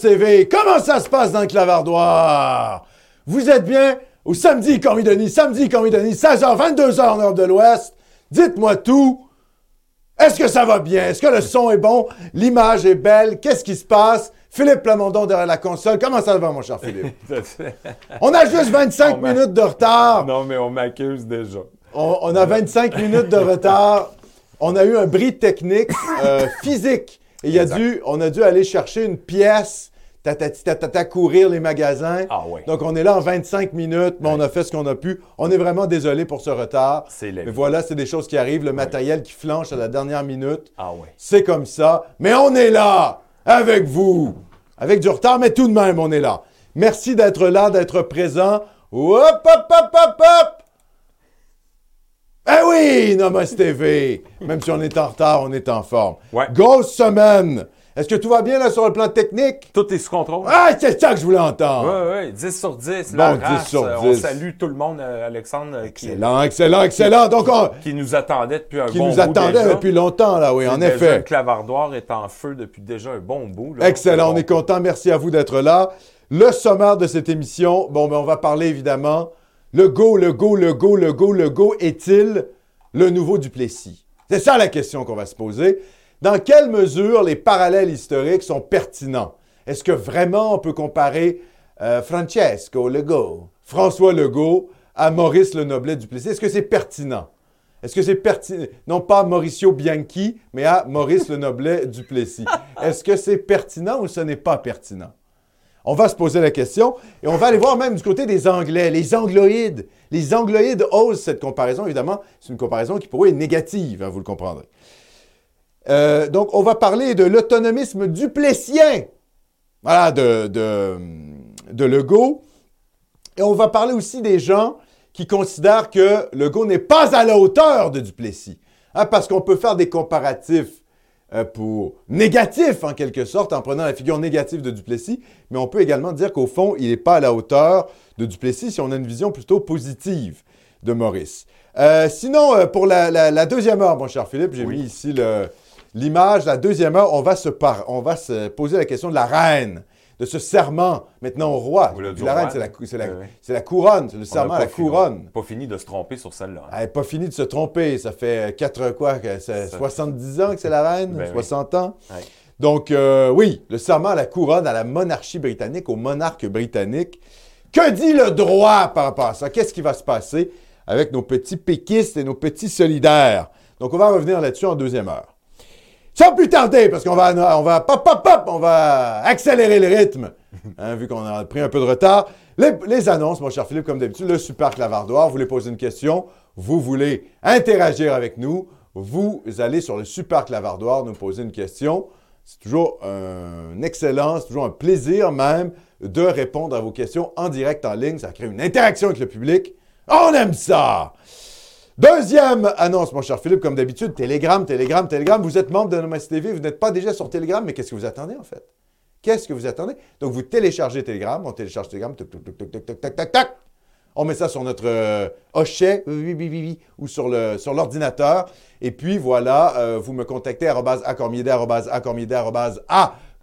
TV, comment ça se passe dans le clavardoir? Vous êtes bien? Au samedi Cormidonie, samedi Cormidonie, 16h, 22h en heure de l'Ouest. Dites-moi tout. Est-ce que ça va bien? Est-ce que le son est bon? L'image est belle? Qu'est-ce qui se passe? Philippe Plamondon derrière la console. Comment ça va, mon cher Philippe? on a juste 25 On m'a- minutes de retard. Non, mais on m'accuse déjà. On, on a 25 minutes de retard. On a eu un bris technique euh, physique. Et il y a dû, on a dû aller chercher une pièce, tatata, courir les magasins. Ah ouais. Donc, on est là en 25 minutes, mais on a fait ce qu'on a pu. On est vraiment désolé pour ce retard. C'est Mais voilà, c'est des choses qui arrivent. Le matériel qui flanche à la dernière minute. Ah ouais. C'est comme ça. Mais on est là, avec vous. Avec du retard, mais tout de même, on est là. Merci d'être là, d'être présent. Hop, hop, hop, hop, hop. Eh oui, Namaste TV. Même si on est en retard, on est en forme. Ouais. Grosse semaine. Est-ce que tout va bien là sur le plan technique? Tout est sous contrôle. Ah, c'est ça que je voulais entendre. Oui, oui, 10 sur 10. Bon, la 10 race, sur euh, 10. On salue tout le monde, euh, Alexandre, euh, qui, Excellent, excellent, excellent. Donc, on- qui nous attendait depuis un qui bon nous bout attendait déjà. depuis longtemps, là, oui, en déjà, effet. Le clavardoir est en feu depuis déjà un bon bout. là. Excellent, on est content. Merci à vous d'être là. Le sommaire de cette émission, bon, ben, on va parler évidemment. Le go, le go, le go, le go, le go est-il le nouveau Duplessis? C'est ça la question qu'on va se poser. Dans quelle mesure les parallèles historiques sont pertinents? Est-ce que vraiment on peut comparer euh, Francesco Legault, François Legault, à Maurice Le Noblet Duplessis? Est-ce que c'est pertinent? Est-ce que c'est pertinent? Non pas Mauricio Bianchi, mais à Maurice Le Noblet Duplessis. Est-ce que c'est pertinent ou ce n'est pas pertinent? On va se poser la question et on va aller voir même du côté des Anglais, les angloïdes. Les angloïdes osent cette comparaison. Évidemment, c'est une comparaison qui pour eux est négative, hein, vous le comprendrez. Euh, donc, on va parler de l'autonomisme duplessien. Voilà, de, de, Legault. Et on va parler aussi des gens qui considèrent que Legault n'est pas à la hauteur de Duplessis. Hein, parce qu'on peut faire des comparatifs pour négatifs, en quelque sorte, en prenant la figure négative de Duplessis, mais on peut également dire qu'au fond, il n'est pas à la hauteur de Duplessis si on a une vision plutôt positive de Maurice. Euh, sinon, euh, pour la, la- la deuxième heure, mon cher Philippe, j'ai Oui. mis ici l'image. La deuxième heure, on va, se par- on va se poser la question de la reine, de ce serment maintenant au roi. Ou le Puis la reine, c'est la, cou- c'est la- Oui, oui. c'est la couronne, c'est le serment à la fini- couronne. Pas fini de se tromper sur celle-là. hein. Elle n'est pas fini de se tromper. Ça fait 4 quoi? que c'est Ça- 70 ans que c'est la reine? Ben oui. 60 ans? Ouais. Donc, euh, oui, le serment à la couronne, à la monarchie britannique, au monarque britannique. Que dit le droit par rapport à ça? Qu'est-ce qui va se passer avec nos petits péquistes et nos petits solidaires? Donc, on va revenir là-dessus en deuxième heure. Sans plus tarder, parce qu'on va, on va, pop, pop, pop, on va accélérer le rythme, hein, vu qu'on a pris un peu de retard. Les, les annonces, mon cher Philippe, comme d'habitude, le super clavardoir, vous voulez poser une question, vous voulez interagir avec nous, vous allez sur le super clavardoir nous poser une question. C'est toujours un excellent, c'est toujours un plaisir même de répondre à vos questions en direct en ligne. Ça crée une interaction avec le public. On aime ça! Deuxième annonce, mon cher Philippe, comme d'habitude, Telegram, Telegram, Telegram. Vous êtes membre de Namaste TV, vous n'êtes pas déjà sur Telegram, mais qu'est-ce que vous attendez en fait? Qu'est-ce que vous attendez? Donc, vous téléchargez Telegram, on télécharge Telegram, tac, tac, tac, tac, tac, tac, tac. On met ça sur notre euh, hochet, oui, oui, oui, ou sur le sur l'ordinateur. Et puis voilà, euh, vous me contactez arrobase acormiedé, arrobase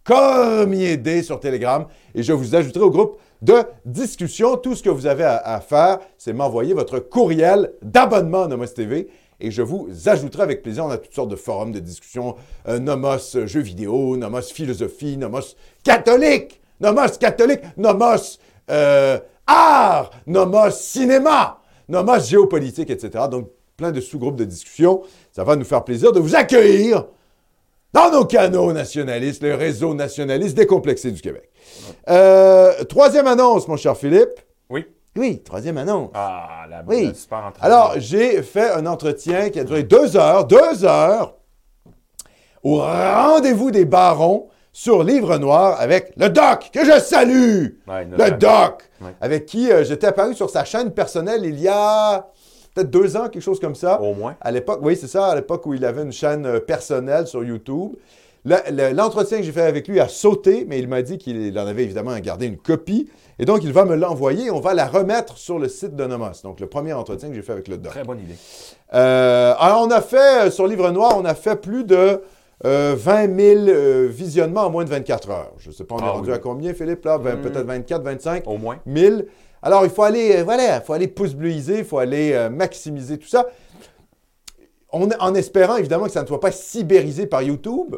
acormiedé sur Telegram. Et je vous ajouterai au groupe de discussion. Tout ce que vous avez à, faire, c'est m'envoyer votre courriel d'abonnement à Nomos TV. Et je vous ajouterai avec plaisir. On a toutes sortes de forums de discussion. euh, Nomos jeux vidéo, Nomos philosophie, Nomos catholique, Nomos catholique, Nomos euh, art, Nomos cinéma, Nomos géopolitique, etc. Donc, plein de sous-groupes de discussion. Ça va nous faire plaisir de vous accueillir dans nos canaux nationalistes, le réseau nationaliste décomplexé du Québec. Euh, troisième annonce, mon cher Philippe. Oui. Oui, troisième annonce. Ah, la, Oui. la super entrevue. Alors, j'ai fait un entretien qui a duré deux heures, deux heures, au rendez-vous des barons sur Livre Noir avec le doc, que je salue, Ouais, le doc, Ouais. avec qui euh, j'étais apparu sur sa chaîne personnelle il y a peut-être deux ans, quelque chose comme ça. Au moins. À l'époque, oui, c'est ça, à l'époque où il avait une chaîne euh, personnelle sur YouTube. Le- le- L'entretien que j'ai fait avec lui a sauté, mais il m'a dit qu'il en avait évidemment gardé une copie. Et donc, il va me l'envoyer et on va la remettre sur le site de Nomos. Donc, le premier entretien que j'ai fait avec le doc. Très bonne idée. Euh, alors, on a fait, euh, sur Livre Noir, on a fait plus de euh, 20 000 euh, visionnements en moins de 24 heures. Je ne sais pas, on est Ah rendu oui. à combien, Philippe, là? Ben, Hmm. Peut-être 24, 25 Au moins. 1000. Alors, il faut aller, euh, voilà, il faut aller pouce bleuiser, il faut aller euh, maximiser tout ça. On- en espérant, évidemment, que ça ne soit pas sibérisé par YouTube,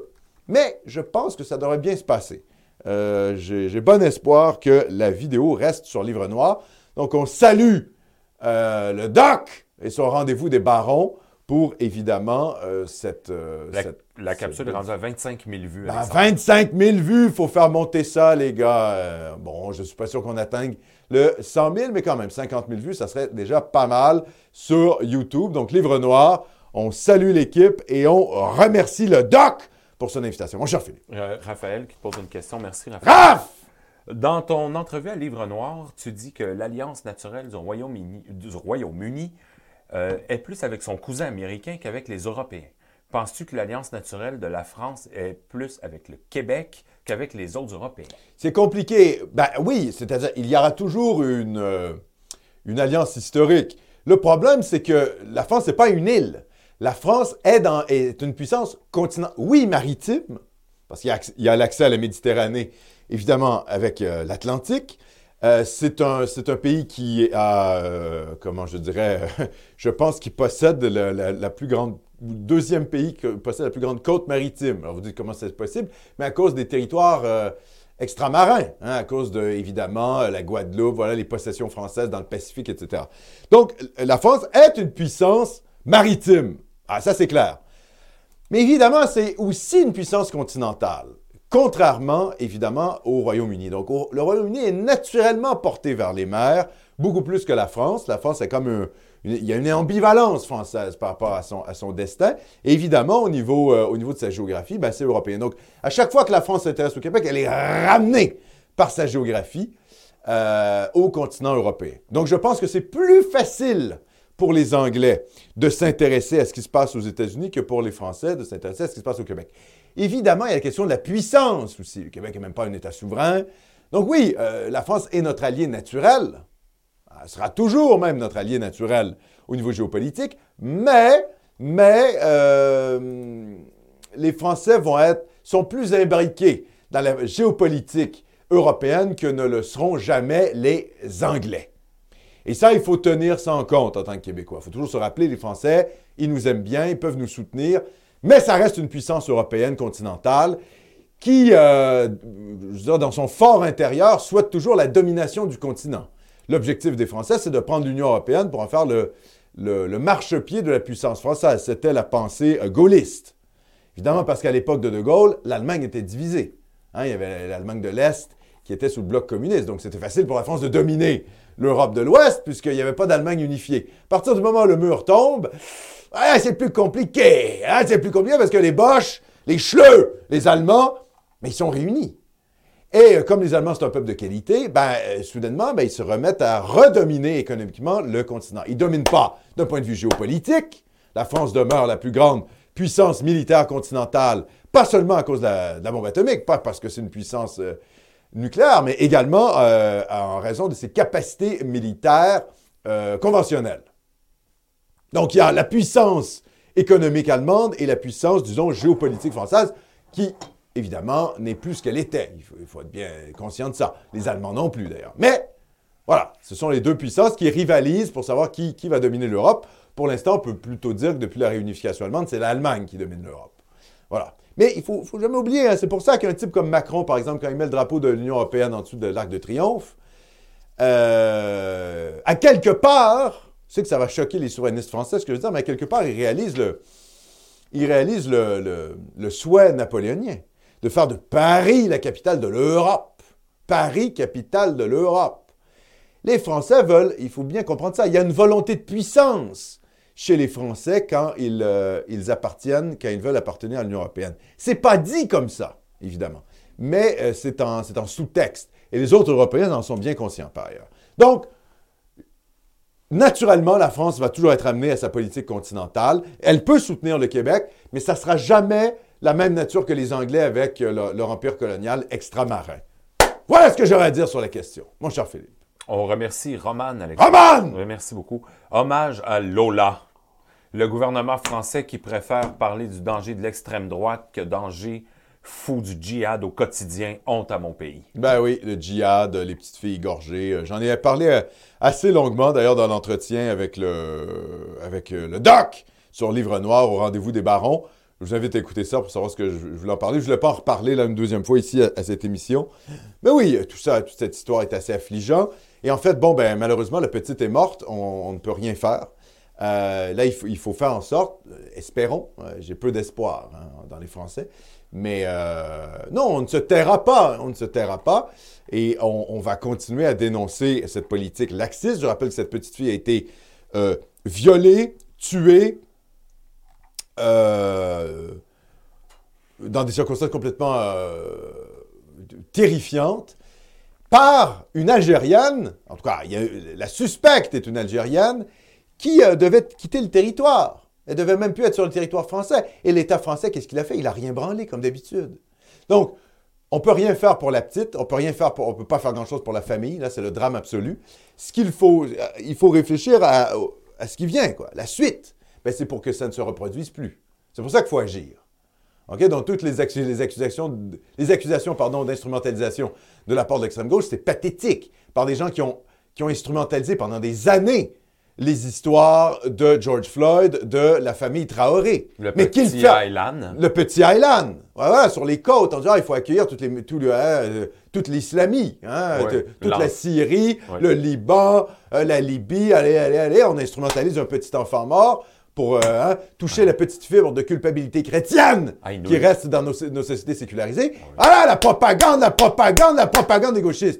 mais je pense que ça devrait bien se passer. Euh, J'ai bon espoir que la vidéo reste sur Livre Noir. Donc, on salue euh, le doc et son rendez-vous des barons pour, évidemment, euh, cette, euh, La, cette- la capsule cette- est rendue à 25 000 vues. Alexandre. 25 000 vues, il faut faire monter ça, les gars. Euh, bon, je ne suis pas sûr qu'on atteigne le 100 000, mais quand même, 50 000 vues, ça serait déjà pas mal sur YouTube. Donc, Livre Noir, on salue l'équipe et on remercie le doc pour son invitation. Mon cher Philippe. Euh, Raphaël qui te pose une question. Merci, Raphaël. Raph! Dans ton entrevue à Livre Noir, tu dis que l'alliance naturelle du Royaume-Uni euh, est plus avec son cousin américain qu'avec les Européens. Penses-tu que l'alliance naturelle de la France est plus avec le Québec qu'avec les autres Européens? C'est compliqué. Ben oui, c'est-à-dire, il y aura toujours une, euh, une alliance historique. Le problème, c'est que la France n'est pas une île. La France est, dans- est une puissance continentale, oui, maritime, parce qu'il y a l'accès à la Méditerranée, évidemment, avec euh, l'Atlantique. Euh, c'est un, un pays qui a, comment je dirais, je pense qu'il possède la- la plus grande, deuxième pays qui possède la plus grande côte maritime. Alors vous dites comment c'est possible, mais à cause des territoires euh, extramarins, hein, à cause de, évidemment, euh, la Guadeloupe, voilà, les possessions françaises dans le Pacifique, etc. Donc, la France est une puissance maritime. Ah, ça c'est clair. Mais évidemment, c'est aussi une puissance continentale, contrairement évidemment au Royaume-Uni. Donc, le Royaume-Uni est naturellement porté vers les mers, beaucoup plus que la France. La France est comme un- il y a une ambivalence française par rapport à son, destin. Et évidemment, au niveau, euh, au niveau de sa géographie, ben, c'est européen. Donc, à chaque fois que la France s'intéresse au Québec, elle est ramenée par sa géographie euh, au continent européen. Donc, je pense que c'est plus facile pour les Anglais de s'intéresser à ce qui se passe aux États-Unis que pour les Français de s'intéresser à ce qui se passe au Québec. Évidemment, il y a la question de la puissance aussi. Le Québec n'est même pas un État souverain. Donc oui, euh, la France est notre allié naturel. Sera toujours même notre allié naturel au niveau géopolitique, mais, mais euh, les Français vont être, sont plus imbriqués dans la géopolitique européenne que ne le seront jamais les Anglais. Et ça, il faut tenir ça en compte en tant que Québécois. Il faut toujours se rappeler, les Français, ils nous aiment bien, ils peuvent nous soutenir, mais ça reste une puissance européenne continentale qui, euh, dans son fort intérieur, souhaite toujours la domination du continent. L'objectif des Français, c'est de prendre l'Union européenne pour en faire le, marchepied de la puissance française. C'était la pensée euh, gaulliste. Évidemment, parce qu'à l'époque de De Gaulle, l'Allemagne était divisée. Hein, il y avait l'Allemagne de l'Est qui était sous le bloc communiste. Donc, c'était facile pour la France de dominer l'Europe de l'Ouest puisqu'il n'y avait pas d'Allemagne unifiée. À partir du moment où le mur tombe, ah, c'est plus compliqué. hein, c'est plus compliqué parce que les Boches, les Schleux, les Allemands, mais ils sont réunis. Et euh, comme les Allemands, c'est un peuple de qualité, ben, euh, soudainement, ben, ils se remettent à redominer économiquement le continent. Ils ne dominent pas d'un point de vue géopolitique. La France demeure la plus grande puissance militaire continentale, pas seulement à cause de la, bombe atomique, pas parce que c'est une puissance euh, nucléaire, mais également en raison de ses capacités militaires conventionnelles. Donc, il y a la puissance économique allemande et la puissance, disons, géopolitique française, qui, évidemment, n'est plus ce qu'elle était. Il faut, être bien conscient de ça. Les Allemands non plus, d'ailleurs. Mais, voilà, ce sont les deux puissances qui rivalisent pour savoir qui, qui va dominer l'Europe. Pour l'instant, on peut plutôt dire que depuis la réunification allemande, c'est l'Allemagne qui domine l'Europe. Voilà. Mais il ne faut, jamais oublier, hein, c'est pour ça qu'un type comme Macron, par exemple, quand il met le drapeau de l'Union européenne en dessous de l'Arc de Triomphe, euh, à quelque part, je sais que ça va choquer les souverainistes français, ce que je veux dire, mais à quelque part, il réalise le, il réalise le- le souhait napoléonien de faire de Paris la capitale de l'Europe. Paris, capitale de l'Europe. Les Français veulent, il faut bien comprendre ça, il y a une volonté de puissance chez les Français quand ils, euh, appartiennent, quand ils veulent appartenir à l'Union européenne. C'est pas dit comme ça, évidemment, mais euh, c'est en, en sous-texte. Et les autres Européens en sont bien conscients par ailleurs. Donc, naturellement, la France va toujours être amenée à sa politique continentale. Elle peut soutenir le Québec, mais ça ne sera jamais la même nature que les Anglais avec euh, leur, leur empire colonial extramarin. Voilà ce que j'aurais à dire sur la question, mon cher Philippe. On remercie Roman, Alexandre. Roman! Oui, merci beaucoup. Hommage à Lola. Le gouvernement français qui préfère parler du danger de l'extrême droite que danger fou du djihad au quotidien, honte à mon pays. Ben oui, le djihad, les petites filles gorgées. euh, J'en ai parlé euh, assez longuement d'ailleurs dans l'entretien avec le, avec le doc sur Livre Noir au rendez-vous des barons. Je vous invite à écouter ça pour savoir ce que je, je voulais en parler. Je ne voulais pas en reparler là une deuxième fois ici à, cette émission. Mais oui, tout ça, toute cette histoire est assez affligeante. Et en fait, bon, ben malheureusement, la petite est morte. On, ne peut rien faire. Euh, là, il faut, il faut faire en sorte, euh, espérons, euh, j'ai peu d'espoir hein, dans les Français, mais non, on ne se taira pas, on ne se taira pas, et on, va continuer à dénoncer cette politique laxiste. Je rappelle que cette petite fille a été violée, tuée, euh, dans des circonstances complètement euh, terrifiantes, par une Algérienne, en tout cas, la suspecte est une Algérienne, qui euh, devait quitter le territoire. Elle devait même plus être sur le territoire français. Et l'État français, qu'est-ce qu'il a fait? Il a rien branlé, comme d'habitude. Donc, on peut rien faire pour la petite, on peut rien faire on peut pas faire grand-chose pour la famille. Là, c'est le drame absolu. Ce qu'il faut, il faut réfléchir à, à ce qui vient, quoi. La suite, c'est pour que ça ne se reproduise plus. C'est pour ça qu'il faut agir. OK? Donc, toutes les, accu- les accusations, les accusations pardon, d'instrumentalisation de la part de l'extrême gauche, c'est pathétique. Par des gens qui ont, qui ont instrumentalisé pendant des années les histoires de George Floyd, de la famille Traoré. Le Mais petit Island. le petit island. Sur les côtes. On dit, ah, il faut accueillir toutes les, tout le, hein, euh, toute l'islamie, hein, Ouais, toute la Syrie, Ouais. le Liban, euh, la Libye. Allez, allez, allez. On instrumentalise un petit enfant mort pour euh, hein, toucher la petite fibre de culpabilité chrétienne Ah, qui reste dans nos, nos sociétés sécularisées. Voilà, la propagande, la propagande, la propagande des gauchistes.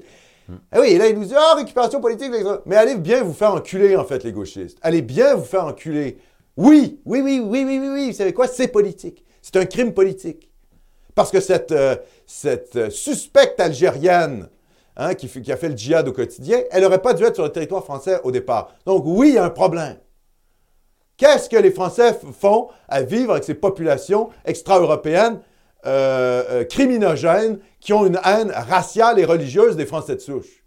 Ah oui, et là, il nous dit, ah, récupération politique. Mais allez bien vous faire enculer, en fait, les gauchistes. Allez bien vous faire enculer. Oui, oui, oui, oui, oui, oui, oui. Vous savez quoi? C'est politique. C'est un crime politique. Parce que cette, euh, cette euh, suspecte algérienne hein, qui, qui a fait le djihad au quotidien, elle n'aurait pas dû être sur le territoire français au départ. Donc oui, il y a un problème. Qu'est-ce que les Français font à vivre avec ces populations extra-européennes euh, euh, criminogènes qui ont une haine raciale et religieuse des Français de souche?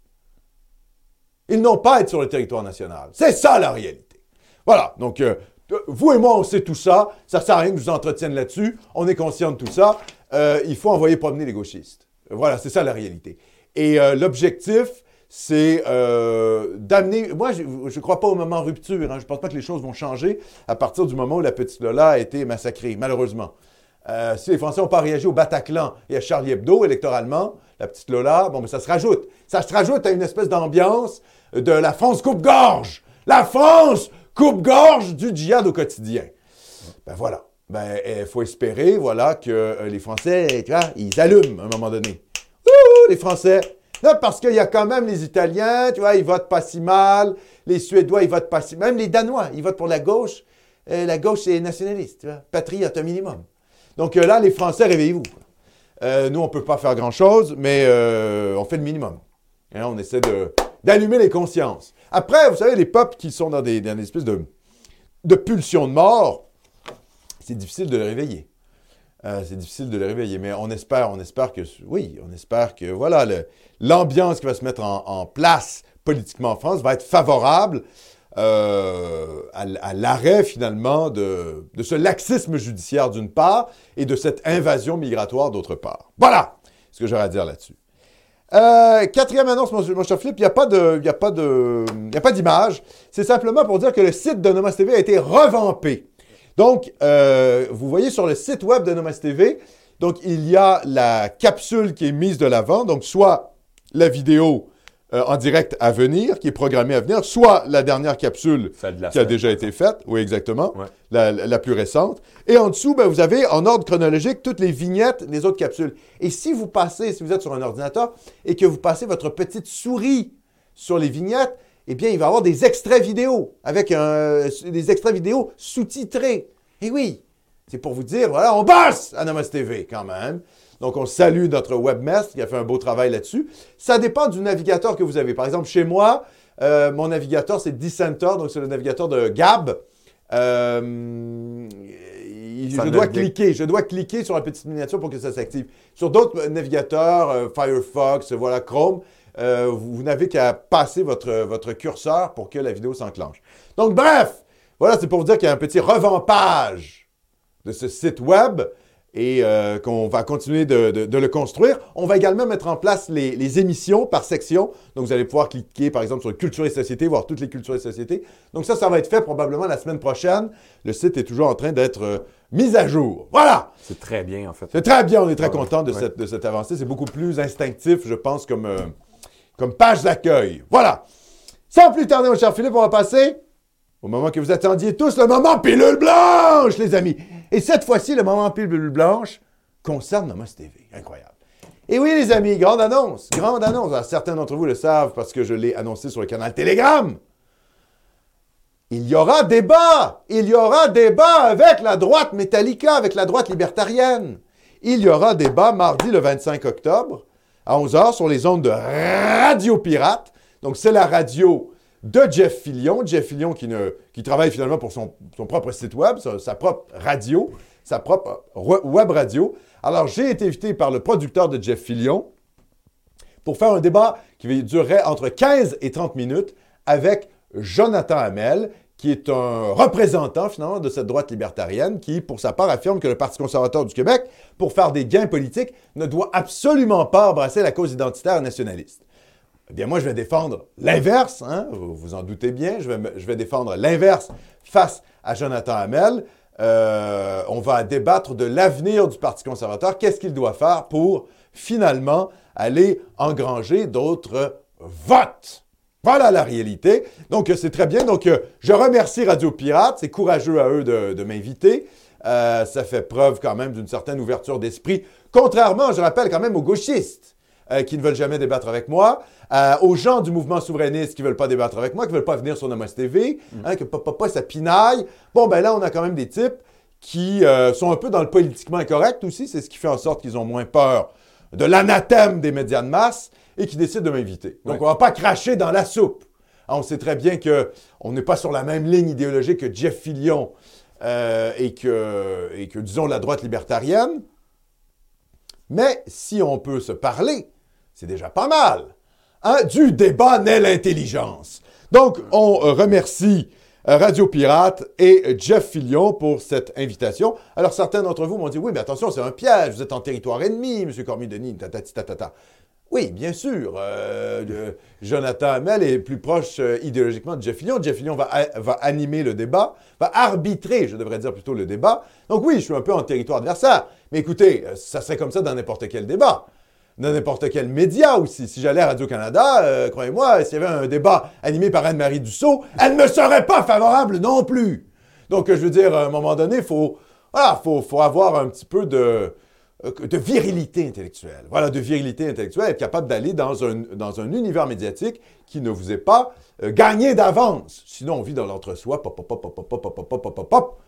Ils n'ont pas à être sur le territoire national. C'est ça la réalité. Voilà. Donc, euh, vous et moi, on sait tout ça. Ça ne sert à rien que je vous entretienne là-dessus. On est conscient de tout ça. Il faut envoyer promener les gauchistes. Voilà, c'est ça la réalité. Et l'objectif, c'est euh, d'amener. Moi, je ne crois pas au moment rupture. hein. Je ne pense pas que les choses vont changer à partir du moment où la petite Lola a été massacrée, malheureusement. Euh, si les Français n'ont pas réagi au Bataclan et à Charlie Hebdo électoralement, la petite Lola, bon, mais ça se rajoute. Ça se rajoute à une espèce d'ambiance de la France coupe-gorge. La France coupe-gorge du djihad au quotidien. Ben voilà. Ben, il faut espérer, voilà, que euh, les Français, tu vois, ils allument à un moment donné. Ouh, les Français. Là, parce qu'il y a quand même les Italiens, tu vois, ils votent pas si mal. Les Suédois, ils votent pas si mal. Même les Danois, ils votent pour la gauche. La gauche, c'est nationaliste, tu vois. Patriote, un minimum. Donc euh, là, les Français, réveillez-vous. Euh, nous, on ne peut pas faire grand-chose, mais euh, on fait le minimum. Hein, on essaie d'allumer les consciences. Après, vous savez, les peuples qui sont dans des, dans espèces de, de pulsions de mort, c'est difficile de les réveiller. Euh, c'est difficile de les réveiller, mais on espère, on espère que, oui, on espère que, voilà, le- l'ambiance qui va se mettre en, place politiquement en France va être favorable euh, à, l'arrêt, finalement, de, ce laxisme judiciaire, d'une part, et de cette invasion migratoire, d'autre part. Voilà ce que j'aurais à dire là-dessus. Euh, quatrième annonce, mon, cher Philippe, il n'y a pas de, il a pas de, il a pas d'image. C'est simplement pour dire que le site de Nomas TV a été revampé. Donc, euh, vous voyez sur le site web de Nomas TV, donc il y a la capsule qui est mise de l'avant, donc soit la vidéo euh, en direct à venir, qui est programmée à venir, soit la dernière capsule Celle de la qui a déjà été faite, oui exactement, Ouais. la, la- la plus récente. Et en dessous, ben, vous avez en ordre chronologique toutes les vignettes des autres capsules. Et si vous passez, si vous êtes sur un ordinateur et que vous passez votre petite souris sur les vignettes, eh bien, il va y avoir des extraits vidéo avec un- des extraits vidéo sous-titrés. Et oui, c'est pour vous dire, voilà, on bosse à Namaste TV quand même. Donc, on salue notre webmaster qui a fait un beau travail là-dessus. Ça dépend du navigateur que vous avez. Par exemple, chez moi, euh, mon navigateur, c'est Dissenter, donc c'est le navigateur de Gab. Euh, je dois cliquer, je dois cliquer sur la petite miniature pour que ça s'active. Sur d'autres euh, navigateurs, euh, Firefox, voilà, Chrome, euh, vous, vous n'avez qu'à passer votre, votre curseur pour que la vidéo s'enclenche. Donc, bref, Voilà, c'est pour vous dire qu'il y a un petit revampage de ce site web et euh, qu'on va continuer de, de- de le construire. On va également mettre en place les, les émissions par section. Donc, vous allez pouvoir cliquer, par exemple, sur Culture et Société, voir toutes les cultures et sociétés. Donc, ça, ça va être fait probablement la semaine prochaine. Le site est toujours en train d'être euh, mis à jour. Voilà! C'est très bien, en fait. C'est très bien, on est très Ah ouais, content de, ouais. cette, de cette avancée. C'est beaucoup plus instinctif, je pense, comme, euh, comme page d'accueil. Voilà. Sans plus tarder, mon cher Philippe, on va passer au moment que vous attendiez tous, le moment pilule blanche, les amis. Et cette fois-ci, le moment pilule blanche concerne Nomos TV. Incroyable. Et oui, les amis, grande annonce, grande annonce. Certains d'entre vous le savent parce que je l'ai annoncé sur le canal Telegram. Il y aura débat. Il y aura débat avec la droite Metallica, avec la droite libertarienne. Il y aura débat mardi le 25 octobre à 11h sur les ondes de Radio Pirate. Donc, c'est la radio de Jeff Fillion. Jeff Fillion qui, travaille finalement pour son, propre site web, sa, propre radio, sa propre re- web radio. Alors, j'ai été invité par le producteur de Jeff Fillion pour faire un débat qui durerait entre 15 et 30 minutes avec Jonathan Hamel, qui est un représentant finalement de cette droite libertarienne, qui, pour sa part, affirme que le Parti conservateur du Québec, pour faire des gains politiques, ne doit absolument pas embrasser la cause identitaire nationaliste. Eh bien, moi, je vais défendre l'inverse, hein, vous vous en doutez bien, je vais, je vais défendre l'inverse face à Jonathan Hamel. Euh, on va débattre de l'avenir du Parti conservateur. Qu'est-ce qu'il doit faire pour finalement aller engranger d'autres votes? Voilà la réalité. Donc, euh, c'est très bien. Donc, euh, je remercie Radio Pirate. C'est courageux à eux de, de m'inviter. Euh, ça fait preuve quand même d'une certaine ouverture d'esprit. Contrairement, je rappelle quand même aux gauchistes euh, qui ne veulent jamais débattre avec moi, euh, aux gens du mouvement souverainiste qui ne veulent pas débattre avec moi, qui ne veulent pas venir sur Nomos TV, hein, que papa, papa, ça pinaille. Bon, ben là, on a quand même des types qui sont un peu dans le politiquement incorrect aussi. C'est ce qui fait en sorte qu'ils ont moins peur de l'anathème des médias de masse et qui décident de m'inviter. Donc, Ouais. on ne va pas cracher dans la soupe. Ah, on sait très bien qu'on n'est pas sur la même ligne idéologique que Jeff Fillion euh, et, que, et que, disons, la droite libertarienne. Mais si on peut se parler, c'est déjà pas mal. Hein? Du débat naît l'intelligence. Donc, on remercie euh, Radio Pirate et Jeff Fillion pour cette invitation. Alors, certains d'entre vous m'ont dit, oui, mais attention, c'est un piège, vous êtes en territoire ennemi, M. Cormier-Denis, tatati tatata. Oui, bien sûr. euh, Jonathan Hamel est plus proche euh, idéologiquement de Jeff Fillion. Jeff Fillion va, va animer le débat, va arbitrer, je devrais dire plutôt le débat. Donc oui, je suis un peu en territoire adversaire. Mais écoutez, euh, ça serait comme ça dans n'importe quel débat. Dans n'importe quel média aussi. Si j'allais à Radio-Canada, croyez-moi, s'il y avait un débat animé par Anne-Marie Dussault, elle ne me serait pas favorable non plus. Donc, je veux dire, à un moment donné, il faut, faut, avoir un petit peu de, de virilité intellectuelle. Voilà, de virilité intellectuelle, être capable d'aller dans un, dans un univers médiatique qui ne vous est pas euh, gagné d'avance. Sinon, on vit dans l'entre-soi, pop, pop, pop, pop, pop, pop, pop, pop, pop, pop,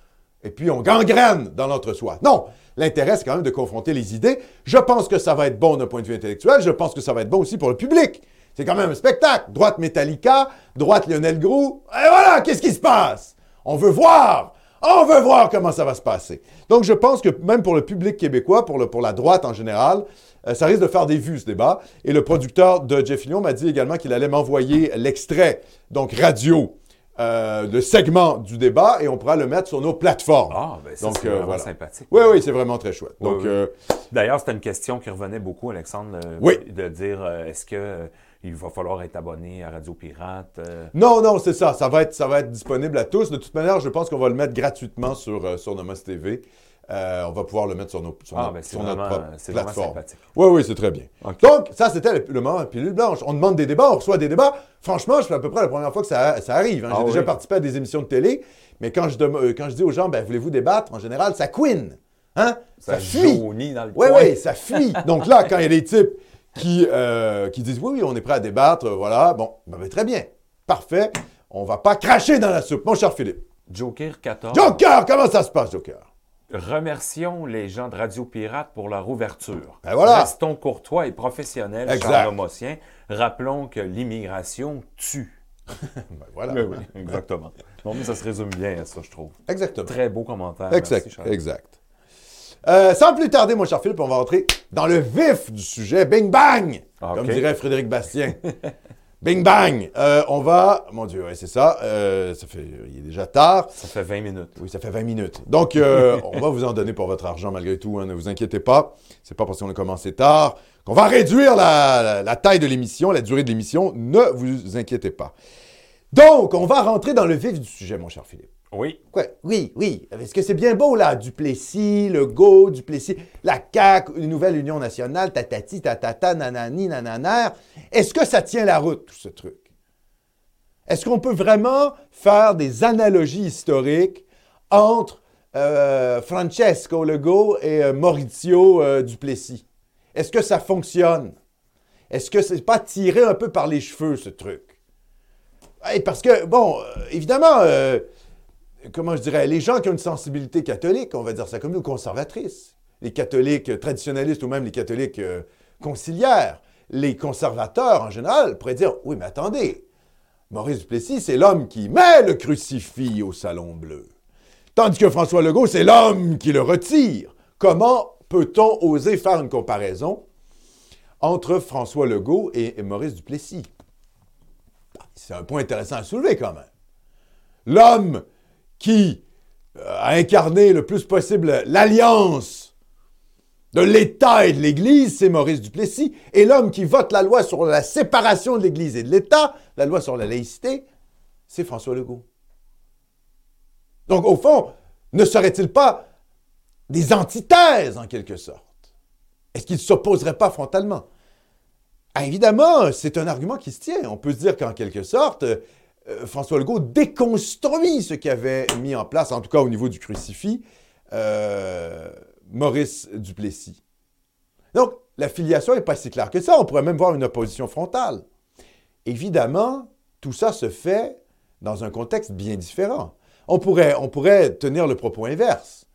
et puis on gangrène dans l'entre-soi. Non, l'intérêt, c'est quand même de confronter les idées. Je pense que ça va être bon d'un point de vue intellectuel, je pense que ça va être bon aussi pour le public. C'est quand même un spectacle. Droite Metallica, droite Lionel Groux, et voilà, qu'est-ce qui se passe? On veut voir! On veut voir comment ça va se passer. Donc, je pense que même pour le public québécois, pour, le, pour la droite en général, euh, ça risque de faire des vues, ce débat. Et le producteur de Jeff Fillion m'a dit également qu'il allait m'envoyer l'extrait, donc radio, euh, le segment du débat, et on pourra le mettre sur nos plateformes. Ah, ben ça, c'est euh, vraiment voilà. sympathique. Oui, oui, c'est vraiment très chouette. Oui, Donc, oui. euh, D'ailleurs, c'était une question qui revenait beaucoup, Alexandre, euh, Oui. de dire euh, est-ce que euh, il va falloir être abonné à Radio Pirate euh, non, non, c'est ça. Ça va, être, ça va être disponible à tous. De toute manière, je pense qu'on va le mettre gratuitement sur, euh, sur Nomos TV. Euh, on va pouvoir le mettre sur, nos, sur, Ah, nos- ben, notre propre plateforme. Oui, oui, c'est très bien. Donc, ça, c'était le, le moment pilule blanche. On demande des débats, on reçoit des débats. Franchement, je fais à peu près la première fois que ça, ça arrive. hein. J'ai Ah déjà oui. participé à des émissions de télé, mais quand je, euh, quand je dis aux gens, ben, voulez-vous débattre, en général, ça couine. Hein? Ça, Ça fuit. dans le Oui, coin. oui, ça fuit. Donc là, quand il y a des types qui, euh, qui disent oui, oui, on est prêt à débattre, voilà, bon, ben, ben, très bien. Parfait. On va pas cracher dans la soupe. Mon cher Philippe. Joker 14. Joker, comment ça se passe, Joker? Remercions les gens de Radio Pirate pour leur ouverture. Ben voilà. Restons courtois et professionnels, Exact. Charles. Rappelons que l'immigration tue. Ben, voilà. Oui, oui, exactement. Non, mais ça se résume bien à ça, je trouve. Exactement. Très beau commentaire. Exact, Merci, exact. Euh, sans plus tarder, mon cher Philippe, on va rentrer dans le vif du sujet. Bing bang! Comme dirait Frédéric Bastien. Bing bang! Euh, on va. Mon Dieu, ouais, c'est ça. Euh, ça fait. Il est déjà tard. Ça fait 20 minutes. Oui, ça fait 20 minutes. Donc, euh, on va vous en donner pour votre argent malgré tout. hein, ne vous inquiétez pas. C'est pas parce qu'on a commencé tard qu'on va réduire la, la- la taille de l'émission, la durée de l'émission. Ne vous inquiétez pas. Donc, on va rentrer dans le vif du sujet, mon cher Philippe. Oui. Quoi? Oui, oui. Est-ce que c'est bien beau, là? Duplessis, Legault, Duplessis, la CAQ, une nouvelle Union nationale, tatati, tatata, nanani, nananer. Est-ce que ça tient la route, tout ce truc? Est-ce qu'on peut vraiment faire des analogies historiques entre euh, Francesco Legault et euh, Maurizio euh, Duplessis? Est-ce que ça fonctionne? Est-ce que c'est pas tiré un peu par les cheveux, ce truc? Parce que, bon, euh, évidemment, comment je dirais, les gens qui ont une sensibilité catholique, on va dire ça comme nous, conservatrice, les catholiques traditionnalistes ou même les catholiques euh, conciliaires, les conservateurs en général pourraient dire, oui, mais attendez, Maurice Duplessis, c'est l'homme qui met le crucifix au Salon Bleu. Tandis que François Legault, c'est l'homme qui le retire. Comment peut-on oser faire une comparaison entre François Legault et, et Maurice Duplessis? C'est un point intéressant à soulever quand même. L'homme qui euh, a incarné le plus possible l'alliance de l'État et de l'Église, c'est Maurice Duplessis. Et l'homme qui vote la loi sur la séparation de l'Église et de l'État, la loi sur la laïcité, c'est François Legault. Donc, au fond, ne serait-il pas des antithèses, en quelque sorte? Est-ce qu'ils ne s'opposeraient pas frontalement? Ah, évidemment, c'est un argument qui se tient. On peut se dire qu'en quelque sorte, euh, François Legault déconstruit ce qu'avait mis en place, en tout cas au niveau du crucifix, euh, Maurice Duplessis. Donc, la filiation n'est pas si claire que ça. On pourrait même voir une opposition frontale. Évidemment, tout ça se fait dans un contexte bien différent. On pourrait, on pourrait tenir le propos inverse.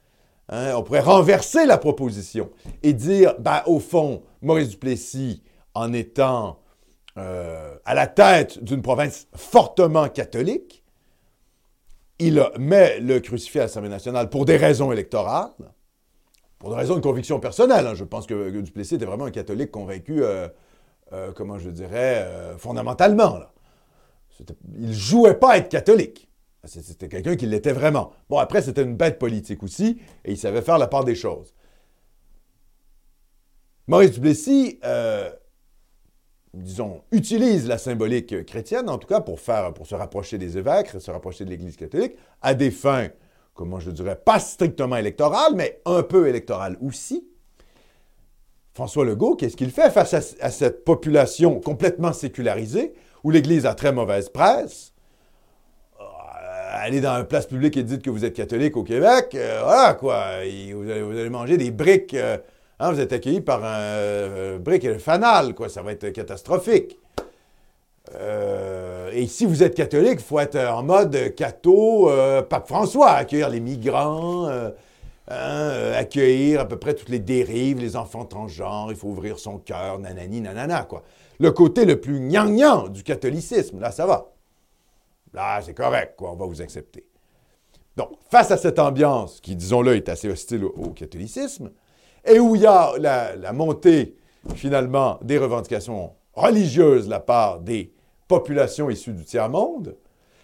Hein, on pourrait renverser la proposition et dire, ben, au fond, Maurice Duplessis, en étant euh, à la tête d'une province fortement catholique, il met le crucifix à l'Assemblée nationale pour des raisons électorales, pour des raisons de conviction personnelle. hein. Je pense que, Duplessis était vraiment un catholique convaincu, euh, euh, comment je dirais, fondamentalement. là. Il jouait pas à être catholique. C'était quelqu'un qui l'était vraiment. Bon, après, c'était une bête politique aussi, et il savait faire la part des choses. Maurice Duplessis, disons, utilise la symbolique chrétienne, en tout cas, pour, faire, pour se rapprocher des évêques, se rapprocher de l'Église catholique, à des fins, comment je dirais, pas strictement électorales, mais un peu électorales aussi. François Legault, qu'est-ce qu'il fait face à, cette population complètement sécularisée, où l'Église a très mauvaise presse? Euh, Allez dans une place publique et dites que vous êtes catholique au Québec, euh, voilà quoi, vous allez, vous allez manger des briques, euh, hein, vous êtes accueilli par un euh, brique et le fanal, quoi, ça va être catastrophique. Euh, et si vous êtes catholique, il faut être en mode catho, euh, pape François, accueillir les migrants, euh, hein, euh, accueillir à peu près toutes les dérives, les enfants transgenres, il faut ouvrir son cœur, nanani, nanana, quoi. Le côté le plus gnangnan du catholicisme, là, ça va. Là, c'est correct, quoi, on va vous accepter. Donc, face à cette ambiance qui, disons-le, est assez hostile au catholicisme, et où il y a la, montée, finalement, des revendications religieuses de la part des populations issues du tiers-monde,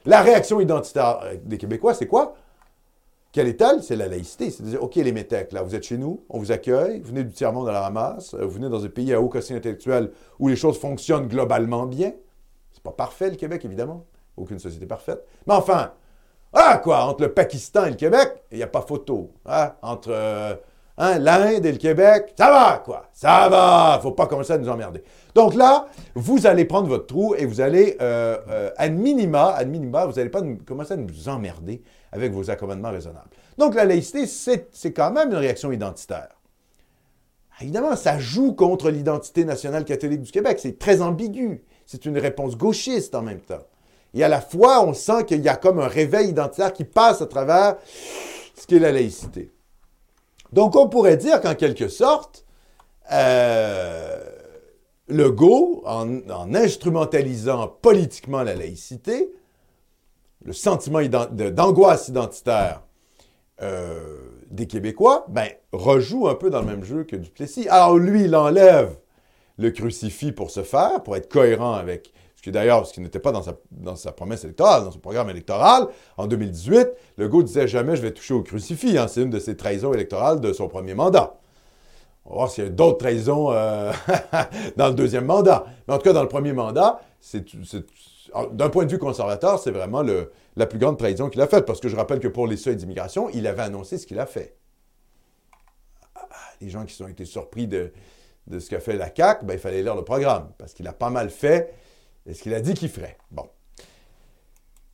la réaction identitaire euh, des Québécois, c'est quoi? Quelle est-elle? C'est la laïcité. C'est de dire, OK, les métèques, là, vous êtes chez nous, on vous accueille, vous venez du tiers-monde à la ramasse, euh, vous venez dans un pays à haut quotient intellectuel où les choses fonctionnent globalement bien. C'est pas parfait, le Québec, évidemment. Aucune société parfaite. Mais enfin, ah, quoi, entre le Pakistan et le Québec, il n'y a pas photo. Hein? Entre euh, l'Inde et le Québec, ça va, quoi. Ça va. faut pas commencer à nous emmerder. Donc là, vous allez prendre votre trou et vous allez, euh, euh, ad minima, ad minima, vous n'allez pas commencer à nous emmerder avec vos accommodements raisonnables. Donc la laïcité, c'est quand même une réaction identitaire. Évidemment, ça joue contre l'identité nationale catholique du Québec. C'est très ambigu. C'est une réponse gauchiste en même temps. Et à la fois, on sent qu'il y a comme un réveil identitaire qui passe à travers ce qu'est la laïcité. Donc, on pourrait dire qu'en quelque sorte, euh, Legault, en, en instrumentalisant politiquement la laïcité, le sentiment d'angoisse identitaire euh, des Québécois, ben, rejoue un peu dans le même jeu que Duplessis. Alors lui, il enlève le crucifix pour se faire, pour être cohérent avec qui d'ailleurs, ce qui n'était pas dans sa, dans sa promesse électorale, dans son programme électoral, en 2018, Legault disait jamais je vais toucher au crucifix. Hein. C'est une de ses trahisons électorales de son premier mandat. On va voir s'il y a d'autres trahisons euh, dans le deuxième mandat. Mais en tout cas, dans le premier mandat, d'un point de vue conservateur, c'est vraiment la plus grande trahison qu'il a faite. Parce que je rappelle que pour les seuils d'immigration, il avait annoncé ce qu'il a fait. Les gens qui ont été surpris de, de ce qu'a fait la CAQ, ben, il fallait lire le programme. Parce qu'il a pas mal fait ce qu'il a dit qu'il ferait. Bon.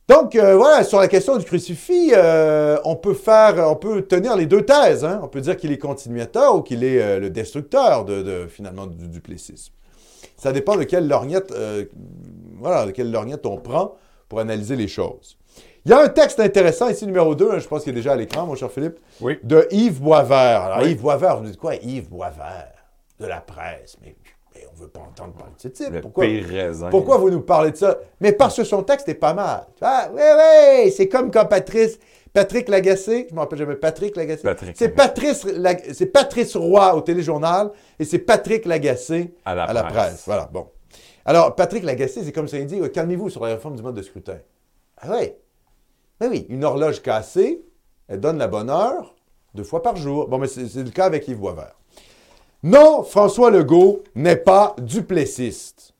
Donc, euh, voilà, sur la question du crucifix, euh, on peut faire, on peut tenir les deux thèses. Hein. On peut dire qu'il est continuateur ou qu'il est euh, le destructeur de, finalement du duplessisme. Ça dépend de quelle lorgnette, voilà, de quelle lorgnette on prend pour analyser les choses. Il y a un texte intéressant ici, numéro 2, hein, je pense qu'il est déjà à l'écran, mon cher Philippe, oui. de Yves Boisvert. Alors, Yves Boisvert, vous dites quoi, Yves Boisvert? De la presse, mais ne veut pas entendre parler de ce type. pourquoi, pourquoi vous nous parlez de ça? Mais parce que son texte est pas mal. Ah, oui, oui, c'est comme quand Patrice, Patrick Lagacé, je ne me rappelle jamais, Patrick Lagacé. C'est Patrice, c'est Patrice Roy au téléjournal et c'est Patrick Lagacé à la, presse. Voilà, bon. Alors, Patrick Lagacé, c'est comme ça, il dit, calmez-vous sur la réforme du mode de scrutin. Ah oui. Ben oui, une horloge cassée, elle donne la bonne heure deux fois par jour. Bon, mais c'est le cas avec Yves Boisvert. Non, François Legault n'est pas duplessiste.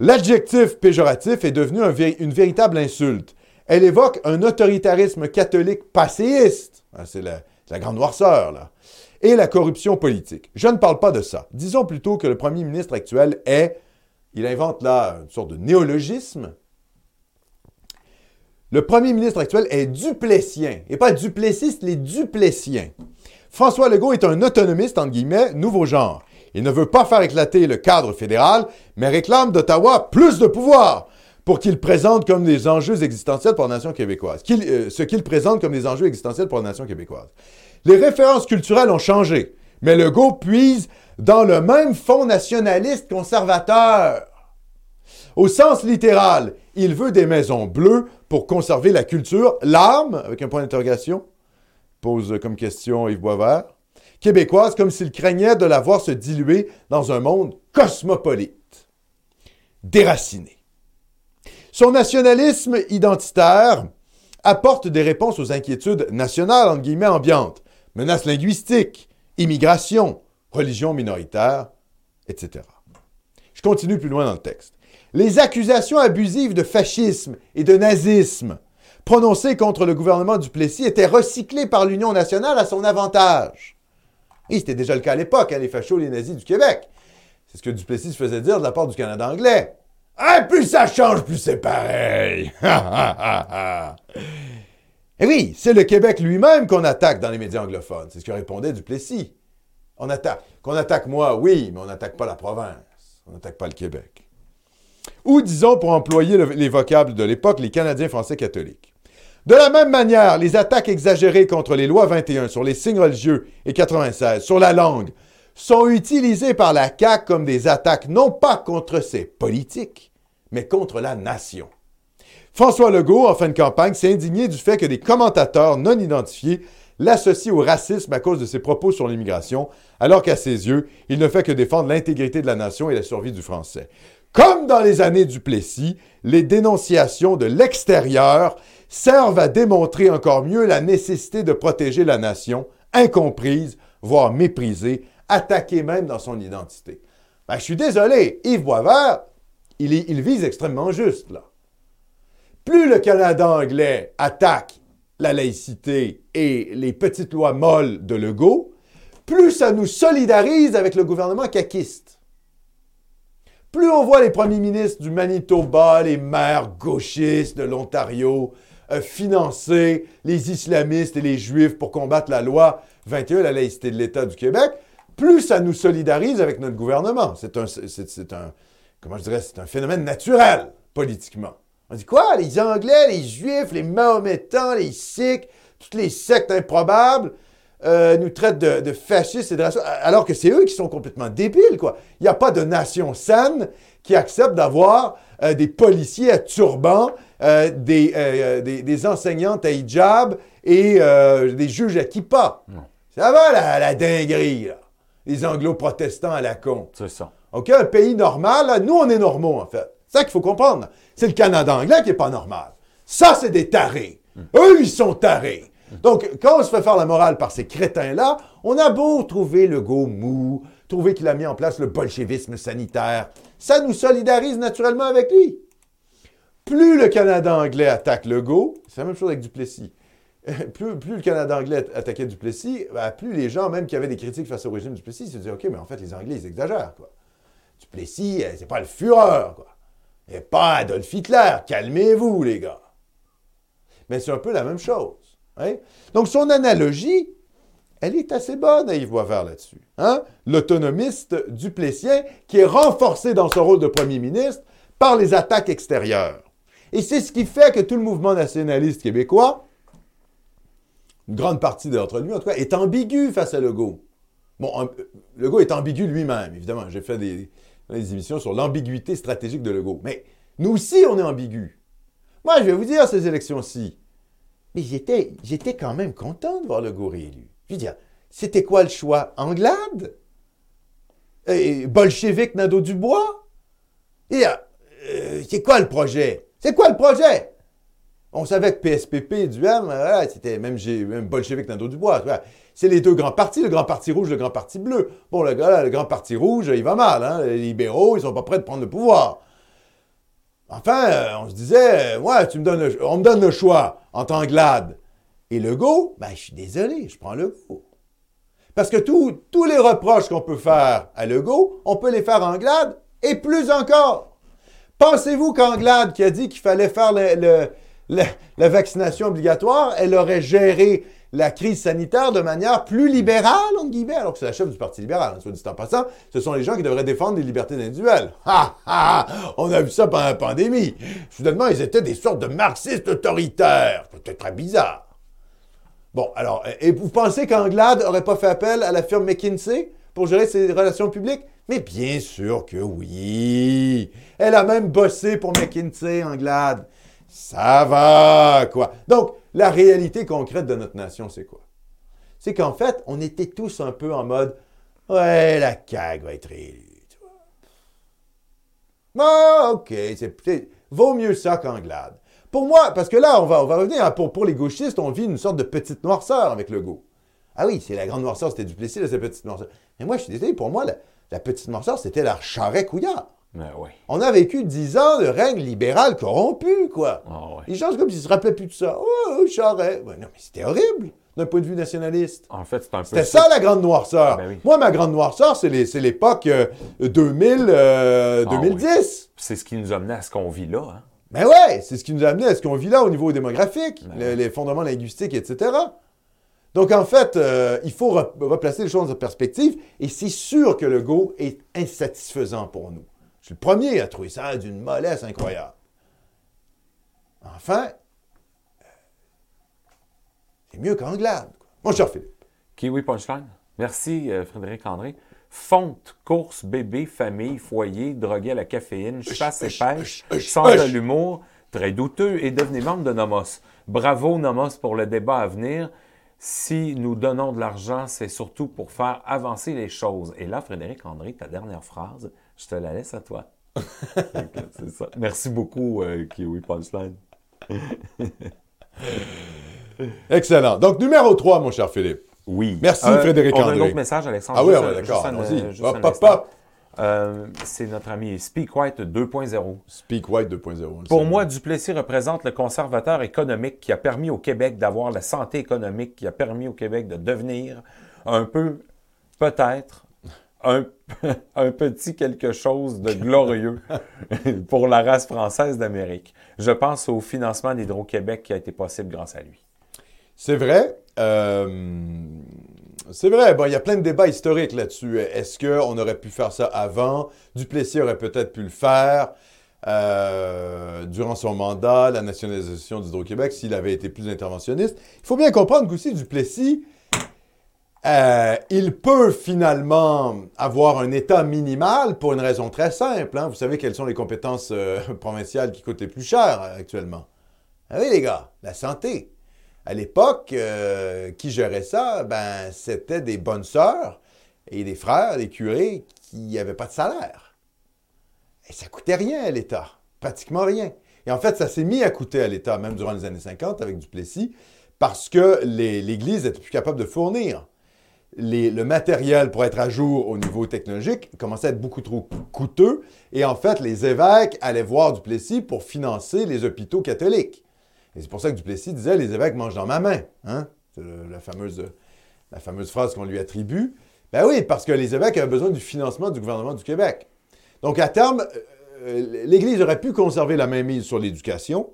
L'adjectif péjoratif est devenu une véritable insulte. Elle évoque un autoritarisme catholique passéiste. Ah, c'est la, la, grande noirceur, là. Et la corruption politique. Je ne parle pas de ça. Disons plutôt que le premier ministre actuel est, il invente là une sorte de néologisme. Le premier ministre actuel est duplessien. Et pas duplessiste, il est duplessien. François Legault est un autonomiste, entre guillemets, nouveau genre. Il ne veut pas faire éclater le cadre fédéral, mais réclame d'Ottawa plus de pouvoir pour qu'il présente comme des enjeux existentiels pour la nation québécoise. Euh, ce qu'il présente comme des enjeux existentiels pour la nation québécoise. Les références culturelles ont changé, mais Legault puise dans le même fond nationaliste conservateur. Au sens littéral, il veut des maisons bleues pour conserver la culture, l'âme, avec un point d'interrogation, pose comme question Yves Boisvert, québécoise comme s'il craignait de la voir se diluer dans un monde cosmopolite, déraciné. Son nationalisme identitaire apporte des réponses aux inquiétudes nationales, entre guillemets, ambiantes, menaces linguistiques, immigration, religion minoritaire, etc. Je continue plus loin dans le texte. Les accusations abusives de fascisme et de nazisme prononcées contre le gouvernement du Plessis étaient recyclées par l'Union nationale à son avantage. Et c'était déjà le cas à l'époque, hein, les fachos, les nazis du Québec. C'est ce que Duplessis se faisait dire de la part du Canada anglais. Ah, plus ça change, plus c'est pareil. Et oui, c'est le Québec lui-même qu'on attaque dans les médias anglophones. C'est ce que répondait Duplessis. On attaque. Qu'on attaque moi, oui, mais on n'attaque pas la province. On n'attaque pas le Québec. Ou disons, pour employer les vocables de l'époque, les Canadiens français catholiques. De la même manière, les attaques exagérées contre les lois 21 sur les signes religieux et 96 sur la langue sont utilisées par la CAQ comme des attaques non pas contre ses politiques, mais contre la nation. François Legault, en fin de campagne, s'est indigné du fait que des commentateurs non identifiés l'associent au racisme à cause de ses propos sur l'immigration, alors qu'à ses yeux, il ne fait que défendre l'intégrité de la nation et la survie du français. Comme dans les années du Plessis, les dénonciations de l'extérieur servent à démontrer encore mieux la nécessité de protéger la nation, incomprise, voire méprisée, attaquée même dans son identité. Ben, je suis désolé, Yves Boisvert, il, vise extrêmement juste. Plus le Canada anglais attaque la laïcité et les petites lois molles de Legault, plus ça nous solidarise avec le gouvernement caquiste. Plus on voit les premiers ministres du Manitoba, les maires gauchistes de l'Ontario, euh, financer les islamistes et les juifs pour combattre la loi 21, la laïcité de l'État du Québec, plus ça nous solidarise avec notre gouvernement. C'est un, comment c'est un phénomène naturel, politiquement. On dit quoi? Les Anglais, les Juifs, les Mahométans, les Sikhs, toutes les sectes improbables euh, nous traitent de, fascistes et de racistes, alors que c'est eux qui sont complètement débiles, quoi. Il n'y a pas de nation saine qui accepte d'avoir euh, des policiers à turban euh, des, des, enseignantes à hijab et des juges à kippa. Ça va, la, la dinguerie, là. Les anglo-protestants à la con. C'est ça. OK? Un pays normal, là, nous, on est normaux, en fait. C'est ça qu'il faut comprendre. C'est le Canada anglais qui n'est pas normal. Ça, c'est des tarés. Eux, ils sont tarés. Donc, quand on se fait faire la morale par ces crétins-là, on a beau trouver le go mou, trouver qu'il a mis en place le bolchevisme sanitaire, ça nous solidarise naturellement avec lui. Plus le Canada anglais attaque le go, c'est la même chose avec Duplessis. Plus, le Canada anglais attaquait Duplessis, ben, plus les gens, même qui avaient des critiques face au régime Duplessis, se disaient OK, mais en fait, les Anglais, ils exagèrent. Quoi. Duplessis, euh, c'est pas le Führer. Quoi. Et pas Adolf Hitler. Calmez-vous, les gars. Mais c'est un peu la même chose. Hein? Donc, son analogie, elle est assez bonne à y voir là-dessus. Hein? L'autonomiste Duplessien qui est renforcé dans son rôle de premier ministre par les attaques extérieures. Et c'est ce qui fait que tout le mouvement nationaliste québécois une grande partie d'entre lui, en tout cas, est ambigu face à Legault. Bon, Legault est ambigu lui-même, évidemment. J'ai fait des, émissions sur l'ambiguïté stratégique de Legault. Mais nous aussi, on est ambigu. Moi, je vais vous dire, ces élections-ci, mais j'étais, quand même content de voir Legault réélu. Je veux dire, c'était quoi le choix? Anglade? Et bolchevique Nadeau-Dubois? Et, euh, c'est quoi le projet? C'est quoi le projet? On savait que PSPP, du M, c'était même, même bolchevique dans du bois. C'est les deux grands partis, le grand parti rouge, le grand parti bleu. Bon, le, gars, le grand parti rouge, il va mal. Hein? Les libéraux, ils sont pas prêts de prendre le pouvoir. Enfin, euh, on se disait, ouais, tu me donnes on me donne le choix en tant glade. Et Legault, ben, je suis désolé, je prends Legault. Parce que tous les reproches qu'on peut faire à Legault, on peut les faire en glade et plus encore. Pensez-vous qu'Anglade, qui a dit qu'il fallait faire le la, vaccination obligatoire, elle aurait géré la crise sanitaire de manière plus libérale, entre guillemets, alors que c'est la chef du Parti libéral, hein, soit dit en passant, ce sont les gens qui devraient défendre les libertés individuelles. Ha, ha, On a vu ça pendant la pandémie. Soudainement, ils étaient des sortes de marxistes autoritaires. C'était très bizarre. Bon, alors, et vous pensez qu'Anglade n'aurait pas fait appel à la firme McKinsey pour gérer ses relations publiques? Mais bien sûr que oui. Elle a même bossé pour McKinsey, Anglade. Ça va, quoi. Donc, la réalité concrète de notre nation, c'est quoi? C'est qu'en fait, on était tous un peu en mode Ouais, la CAG va être élue. Tu vois. Ah, OK, c'est, vaut mieux ça qu'Anglade. Pour moi, parce que là, on va, revenir, pour, pour les gauchistes, on vit une sorte de petite noirceur avec le go. Ah oui, c'est la grande noirceur, c'était Duplessis, là, c'est petite noirceur. Mais moi, je suis désolé, pour moi, la, petite noirceur, c'était la charret couillard. Ben On a vécu dix ans de règne libéral corrompu, quoi. Ah Les gens, comme s'ils se rappelaient plus de ça. Oh, Charest. non, mais c'était horrible d'un point de vue nationaliste. En fait, c'est un peu C'était ça, la grande noirceur. Ben Moi, ma grande noirceur, c'est l'époque 2000, euh, 2010. Euh, ah c'est ce qui nous a amené à ce qu'on vit là. Hein? Ben ouais, c'est ce qui nous a amené à ce qu'on vit là au niveau démographique, ben les, fondements linguistiques, etc. Donc, en fait, euh, il faut replacer les choses en perspective et c'est sûr que le go est insatisfaisant pour nous. Je suis le premier à trouver ça d'une mollesse incroyable. Enfin, c'est mieux qu'Anglade. Mon cher Philippe. Kiwi Punchline. Merci, euh, Frédéric André. Fonte, course, bébé, famille, foyer, drogué à la caféine, chasse et pêche, sans de l'humour, très douteux et devenez membre de Nomos. Bravo Nomos pour le débat à venir. Si nous donnons de l'argent, c'est surtout pour faire avancer les choses. Et là, Frédéric André, ta dernière phrase, je te la laisse à toi. c'est ça. Merci beaucoup, euh, Kiwi Punchline. Excellent. Donc, numéro 3, mon cher Philippe. Oui. Merci, euh, Frédéric on André. a un autre message, Alexandre. Ah oui, d'accord. Hop, hop, hop. Euh, c'est notre ami Speak White 2.0. Speak White 2.0. Pour moi, Duplessis représente le conservateur économique qui a permis au Québec d'avoir la santé économique, qui a permis au Québec de devenir un peu, peut-être, un, petit quelque chose de glorieux pour la race française d'Amérique. Je pense au financement d'Hydro-Québec qui a été possible grâce à lui. C'est vrai. Euh, c'est vrai. Bon, il y a plein de débats historiques là-dessus. Est-ce qu'on aurait pu faire ça avant? Duplessis aurait peut-être pu le faire. Euh, durant son mandat, la nationalisation d'Hydro-Québec, s'il avait été plus interventionniste. Il faut bien comprendre qu'aussi Duplessis, euh, il peut finalement avoir un État minimal pour une raison très simple. Hein. Vous savez quelles sont les compétences euh, provinciales qui coûtent les plus cher euh, actuellement? Ah oui, les gars, la santé. À l'époque, qui gérait ça? Ben, c'était des bonnes sœurs et des frères, des curés qui n'avaient pas de salaire. Et ça coûtait rien à l'État, pratiquement rien. Et en fait, ça s'est mis à coûter à l'État, même durant les années 50, avec Duplessis, parce que l'Église n'était plus capable de fournir. Le matériel pour être à jour au niveau technologique commençait à être beaucoup trop coûteux. Et en fait, les évêques allaient voir Duplessis pour financer les hôpitaux catholiques. Et c'est pour ça que Duplessis disait Les évêques mangent dans ma main. Hein? C'est la fameuse, la fameuse phrase qu'on lui attribue. Ben oui, parce que les évêques avaient besoin du financement du gouvernement du Québec. Donc, à terme, euh, l'Église aurait pu conserver la même mise sur l'éducation.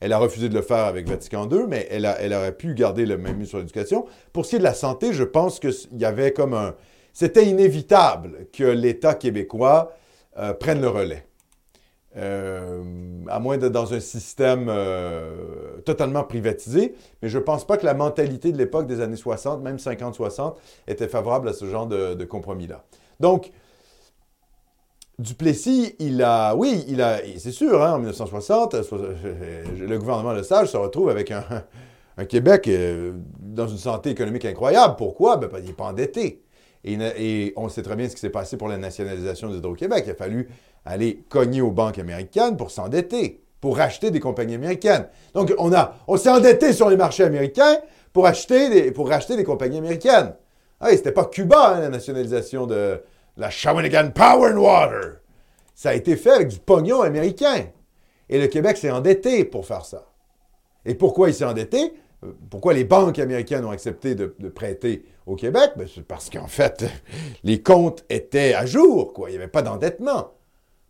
Elle a refusé de le faire avec Vatican II, mais elle, aurait pu garder la même sur l'éducation. Pour ce qui est de la santé, je pense qu'il y avait comme un... C'était inévitable que l'État québécois euh, prenne le relais. Euh, à moins d'être dans un système totalement privatisé. Mais je ne pense pas que la mentalité de l'époque des années 60, même 50-60, était favorable à ce genre de, de compromis-là. Donc, Duplessis, il a, oui, il a, c'est sûr, hein, en 1960, le gouvernement Le Sage se retrouve avec un, Québec euh, dans une santé économique incroyable. Pourquoi? Ben, il n'est pas endetté. Et, on sait très bien ce qui s'est passé pour la nationalisation d'Hydro-Québec. Il a fallu aller cogner aux banques américaines pour s'endetter, pour racheter des compagnies américaines. Donc, on, s'est endetté sur les marchés américains pour, acheter racheter des compagnies américaines. Ah, c'était pas Cuba, hein, la nationalisation de, la Shawinigan Power and Water. Ça a été fait avec du pognon américain. Et le Québec s'est endetté pour faire ça. Et pourquoi il s'est endetté? Pourquoi les banques américaines ont accepté de, prêter au Québec? Ben, c'est parce qu'en fait, les comptes étaient à jour, quoi. Il n'y avait pas d'endettement.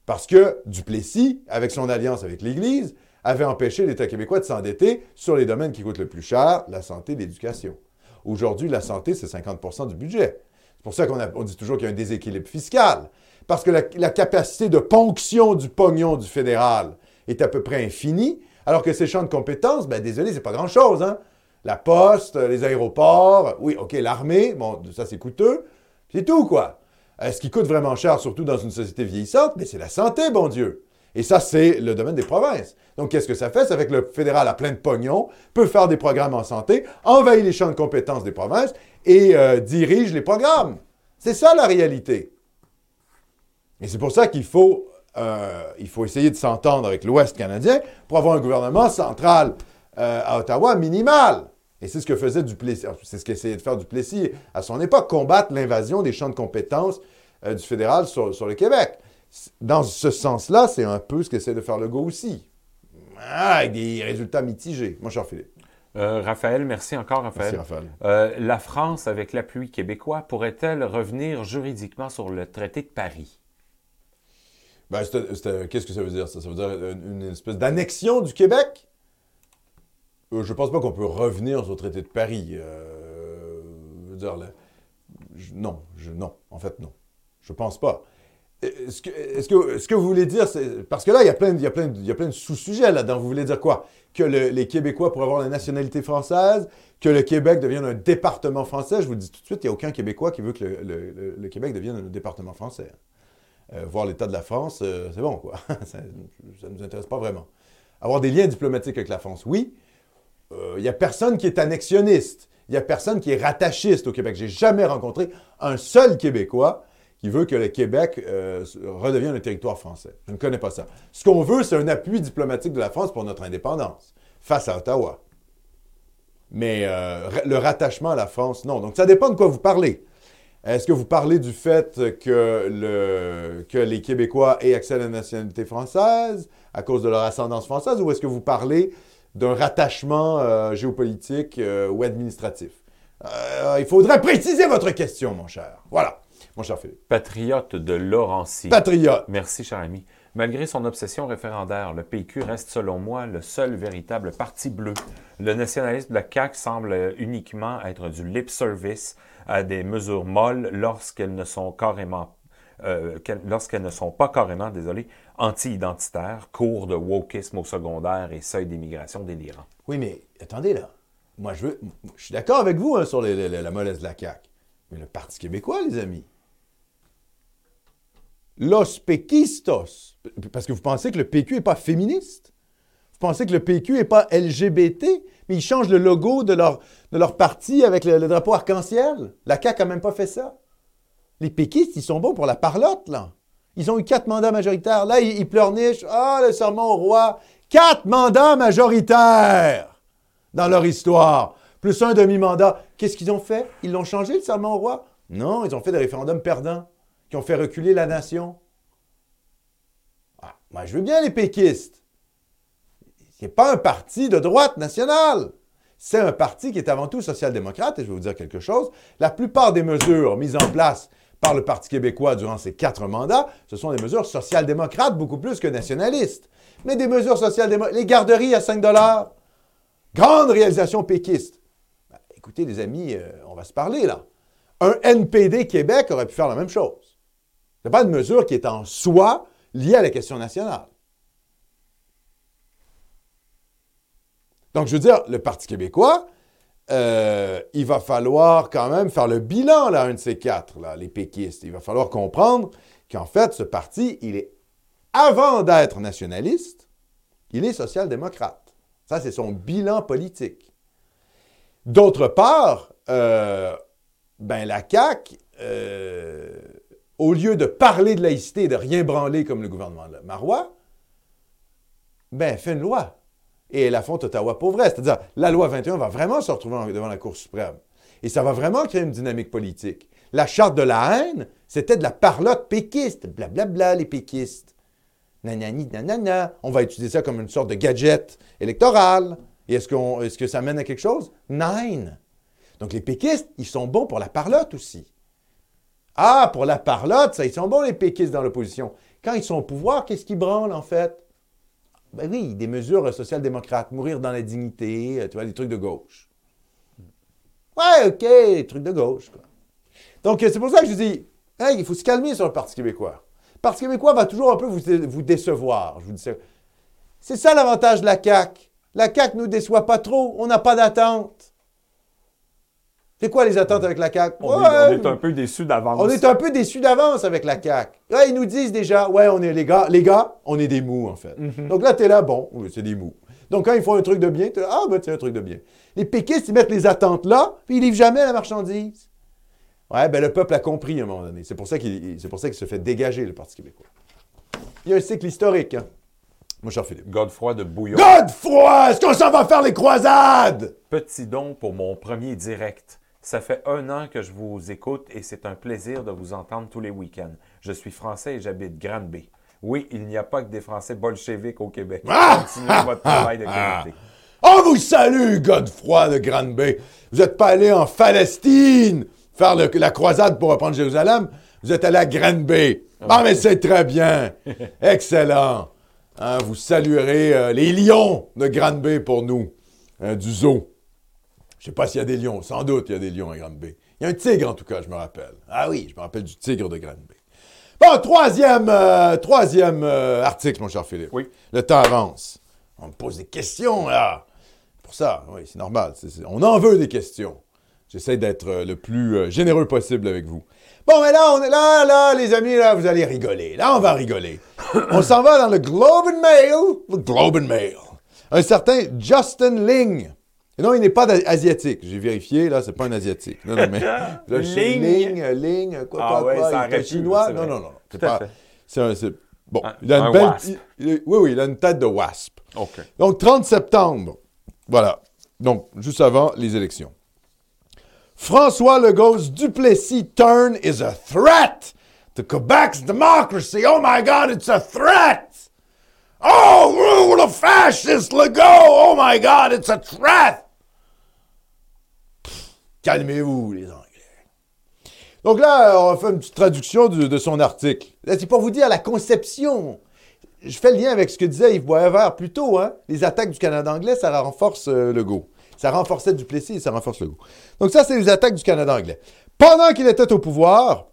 Parce que Duplessis, avec son alliance avec l'Église, avait empêché l'État québécois de s'endetter sur les domaines qui coûtent le plus cher, la santé et l'éducation. Aujourd'hui, la santé, c'est 50% du budget. C'est pour ça qu'on dit toujours qu'il y a un déséquilibre fiscal. Parce que la, capacité de ponction du pognon du fédéral est à peu près infinie, alors que ces champs de compétences, ben désolé, c'est pas grand-chose. Hein? La poste, les aéroports, oui, OK, l'armée, bon, ça c'est coûteux, c'est tout, quoi. Euh, ce qui coûte vraiment cher, surtout dans une société vieillissante, mais c'est la santé, bon Dieu. Et ça, c'est le domaine des provinces. Donc, qu'est-ce que ça fait? Ça fait le fédéral a plein de pognon, peut faire des programmes en santé, envahit les champs de compétences des provinces et euh, dirige les programmes. C'est ça la réalité. Et c'est pour ça qu'il faut, euh, faut essayer de s'entendre avec l'Ouest canadien pour avoir un gouvernement central euh, à Ottawa minimal. Et c'est ce que faisait c'est ce qu'essayait de faire Duplessis à son époque, combattre l'invasion des champs de compétences du fédéral sur, sur le Québec. Dans ce sens-là, c'est un peu ce qu'essaie de faire Legault aussi. Ah, avec des résultats mitigés, mon cher Philippe. Euh, Raphaël, merci encore, Raphaël. Merci, Raphaël. Euh, la France, avec l'appui québécois, pourrait-elle revenir juridiquement sur le traité de Paris? Ben, qu'est-ce que ça veut dire, ça? Ça veut dire une, espèce d'annexion du Québec? Euh, je ne pense pas qu'on peut revenir sur le traité de Paris. je veux dire, non, je, non, en fait, non. Je pense pas. Est-ce que, est que, vous voulez dire, parce que là, il y a plein, plein, de sous-sujets là-dedans. Vous voulez dire quoi? Que les Québécois pourraient avoir la nationalité française, que le Québec devienne un département français? Je vous le dis tout de suite, il n'y a aucun Québécois qui veut que le, Québec devienne un département français. Euh, voir l'état de la France, euh, c'est bon, quoi. ça ne nous intéresse pas vraiment. Avoir des liens diplomatiques avec la France, oui. Euh, il n'y a personne qui est annexionniste. Il n'y a personne qui est rattachiste au Québec. J'ai jamais rencontré un seul Québécois qui veut que le Québec euh, redevienne un territoire français. Je ne connais pas ça. Ce qu'on veut, c'est un appui diplomatique de la France pour notre indépendance face à Ottawa. Mais euh, le rattachement à la France, non. Donc, ça dépend de quoi vous parlez. Est-ce que vous parlez du fait que, le, que les Québécois aient accès à la nationalité française à cause de leur ascendance française ou est-ce que vous parlez d'un rattachement euh, géopolitique ou administratif? il faudrait préciser votre question, mon cher. Voilà. Mon cher Philippe. Patriote de Laurentie. Patriote. Merci, cher ami. Malgré son obsession référendaire, le PQ reste, selon moi, le seul véritable parti bleu. Le nationalisme de la CAQ semble uniquement être du lip service à des mesures molles lorsqu'elles ne sont carrément euh, lorsqu'elles ne sont pas carrément, désolé, anti-identitaires, cours de wokisme au secondaire et seuil d'immigration délirant. Oui, mais attendez là. Moi, je veux, je suis d'accord avec vous hein, sur la mollesse de la CAQ. Mais le Parti québécois, les amis, Los Pequistos. Parce que vous pensez que le PQ n'est pas féministe? Vous pensez que le PQ n'est pas LGBT? Mais ils changent le logo de leur, parti avec le, drapeau arc-en-ciel? La CAQ n'a même pas fait ça. Les péquistes, ils sont bons pour la parlotte, là. Ils ont eu quatre mandats majoritaires. Là, ils, ils pleurnichent. Ah, le serment au roi. Quatre mandats majoritaires dans leur histoire. Plus un demi-mandat. Qu'est-ce qu'ils ont fait? Ils l'ont changé, le serment au roi? Non, ils ont fait des référendums perdants qui ont fait reculer la nation. Ah, moi, je veux bien les péquistes. Ce n'est pas un parti de droite nationale. C'est un parti qui est avant tout social-démocrate, et je vais vous dire quelque chose. La plupart des mesures mises en place par le Parti québécois durant ces quatre mandats, ce sont des mesures social-démocrates beaucoup plus que nationalistes. Mais des mesures social-démocrates, les garderies à 5 grande réalisation péquiste. Ben, écoutez, les amis, euh, on va se parler là. Un NPD Québec aurait pu faire la même chose. Ce n'est pas une mesure qui est en soi liée à la question nationale. Donc, je veux dire, le Parti québécois, euh, il va falloir quand même faire le bilan, là, un de ces quatre, là, les péquistes. Il va falloir comprendre qu'en fait, ce parti, il est, avant d'être nationaliste, il est social-démocrate. Ça, c'est son bilan politique. D'autre part, euh, ben, la CAQ, au lieu de parler de laïcité et de rien branler comme le gouvernement de Marois, ben, fait une loi et la fonte Ottawa pour vrai. C'est-à-dire, la loi 21 va vraiment se retrouver devant la Cour suprême. Et ça va vraiment créer une dynamique politique. La charte de la haine, c'était de la parlotte péquiste. Blablabla, bla, bla, les péquistes. Nanani, nanana. On va utiliser ça comme une sorte de gadget électoral. Et est-ce, qu'on, est-ce que ça mène à quelque chose? Nine. Donc les péquistes, ils sont bons pour la parlotte aussi. Ah, pour la parlotte, ça, ils sont bons les péquistes dans l'opposition. Quand ils sont au pouvoir, qu'est-ce qu'ils branlent en fait? Ben oui, des mesures social-démocrates, mourir dans la dignité, euh, tu vois, des trucs de gauche. Ouais, OK, des trucs de gauche. Quoi. Donc, c'est pour ça que je dis, hey, il faut se calmer sur le Parti québécois. Le Parti québécois va toujours un peu vous, vous décevoir. Je vous dis. C'est ça l'avantage de la CAQ. La CAQ ne nous déçoit pas trop. On n'a pas d'attente. C'est quoi les attentes avec la CAQ? On, est, un peu déçus d'avance. On est un peu déçus d'avance avec la CAQ. Là, ils nous disent déjà, ouais, on est les gars, les gars, on est des mous, en fait. Mhm. Donc là, tu es là, bon, c'est des mous. Donc quand ils font un truc de bien, tu ah, ben, c'est un truc de bien. Les péquistes, ils mettent les attentes là, puis ils livrent jamais la marchandise. Ouais, ben le peuple a compris à un moment donné. C'est pour ça qu'il se fait dégager, le Parti québécois. Il y a un cycle historique, hein. Mon cher Philippe. Godefroy de Bouillon. Godefroy! Est-ce qu'on s'en va faire les croisades? Petit don pour mon premier direct. Ça fait un an que je vous écoute et c'est un plaisir de vous entendre tous les week-ends. Je suis français et j'habite Granby. Oui, il n'y a pas que des Français bolcheviques au Québec. Ah! Continuez votre travail de qualité. On vous salue, Godefroy de Granby. Vous n'êtes pas allé en Palestine faire la croisade pour reprendre Jérusalem. Vous êtes allé à Granby. Ah, mais c'est très bien. Excellent. Hein, vous saluerez euh, les lions de Granby pour nous, hein, du zoo. Je ne sais pas s'il y a des lions. Sans doute, il y a des lions à Grande-Bay. Il y a un tigre, en tout cas, je me rappelle. Ah oui, je me rappelle du tigre de Grande-Bay. Bon, troisième, euh, troisième euh, article, mon cher Philippe. Oui. Le temps avance. On me pose des questions, là. Pour ça, oui, c'est normal. on en veut des questions. J'essaie d'être euh, le plus généreux possible avec vous. Bon, mais là, on est là, là, les amis, là, vous allez rigoler. Là, on va rigoler. on s'en va dans le Globe and Mail. Le Globe and Mail. Un certain Justin Ling non, il n'est pas asiatique. J'ai vérifié, là, c'est pas un asiatique. Non, non, mais. Là, Ling. Ling, quoi, ah, quoi, quoi. Il est chinois. Non, non, non. C'est pas. C'est un. Bon, il a une belle. oui, oui, il a une tête de wasp. OK. Donc, 30 septembre. Voilà. Donc, juste avant les élections. François Legault's Duplessis turn is a threat to Quebec's democracy. Oh my God, it's a threat! Oh, rule of fascist Legault! Oh my God, it's a threat! Calmez-vous, les Anglais. Donc là, on faire une petite traduction de, son article. C'est pour vous dire la conception. Je fais le lien avec ce que disait Yves Boisvert plus tôt. Hein? Les attaques du Canada anglais, ça renforce euh, le go. Ça renforçait Duplessis et ça renforce le go. Donc ça, c'est les attaques du Canada anglais. Pendant qu'il était au pouvoir,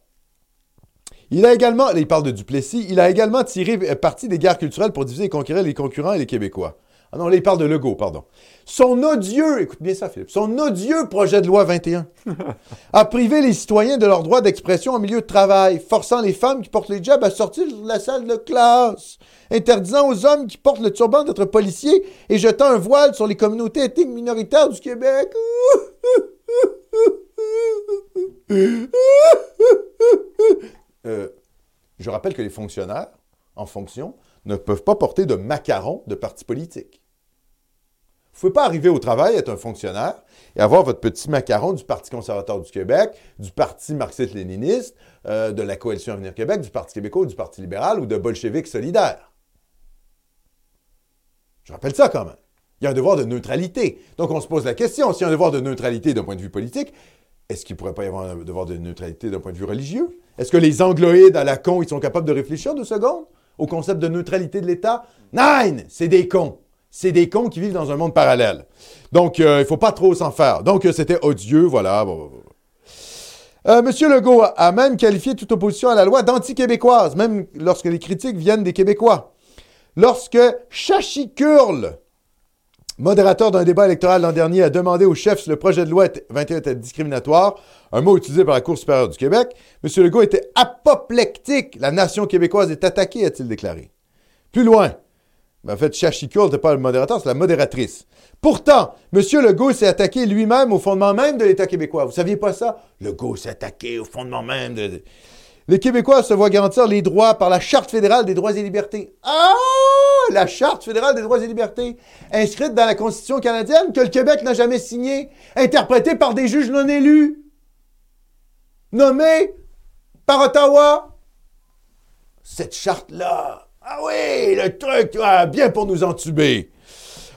il a également, il parle de Duplessis, il a également tiré parti des guerres culturelles pour diviser et conquérir les concurrents et les Québécois. Ah non, là, il parle de Legault, pardon. Son odieux, écoute bien ça, Philippe, son odieux projet de loi 21 a privé les citoyens de leur droit d'expression en milieu de travail, forçant les femmes qui portent les jobs à sortir de la salle de classe, interdisant aux hommes qui portent le turban d'être policiers et jetant un voile sur les communautés ethniques minoritaires du Québec. Euh, je rappelle que les fonctionnaires en fonction ne peuvent pas porter de macaron de parti politique. Vous ne pouvez pas arriver au travail, être un fonctionnaire et avoir votre petit macaron du Parti conservateur du Québec, du Parti marxiste-léniniste, euh, de la Coalition Avenir Québec, du Parti québécois du Parti libéral ou de bolchevique solidaire. Je rappelle ça quand même. Il y a un devoir de neutralité. Donc on se pose la question, s'il y a un devoir de neutralité d'un point de vue politique, est-ce qu'il ne pourrait pas y avoir un devoir de neutralité d'un point de vue religieux? Est-ce que les angloïdes à la con, ils sont capables de réfléchir deux secondes? Au concept de neutralité de l'État? Nine! C'est des cons c'est des cons qui vivent dans un monde parallèle. Donc, euh, il ne faut pas trop s'en faire. Donc, euh, c'était odieux, voilà. Euh, Monsieur Legault a même qualifié toute opposition à la loi d'anti-québécoise, même lorsque les critiques viennent des Québécois. Lorsque Chachi Curl, modérateur d'un débat électoral l'an dernier, a demandé au chef si le projet de loi 21 était discriminatoire, un mot utilisé par la Cour supérieure du Québec, M. Legault était apoplectique. La nation québécoise est attaquée, a-t-il déclaré. Plus loin, en fait, Chachiko n'était pas le modérateur, c'est la modératrice. Pourtant, M. Legault s'est attaqué lui-même au fondement même de l'État québécois. Vous saviez pas ça? Legault s'est attaqué au fondement même de... Les Québécois se voient garantir les droits par la Charte fédérale des droits et libertés. Ah! La Charte fédérale des droits et libertés, inscrite dans la Constitution canadienne, que le Québec n'a jamais signée, interprétée par des juges non élus, nommés par Ottawa. Cette charte-là, ah oui, le truc, bien pour nous entuber.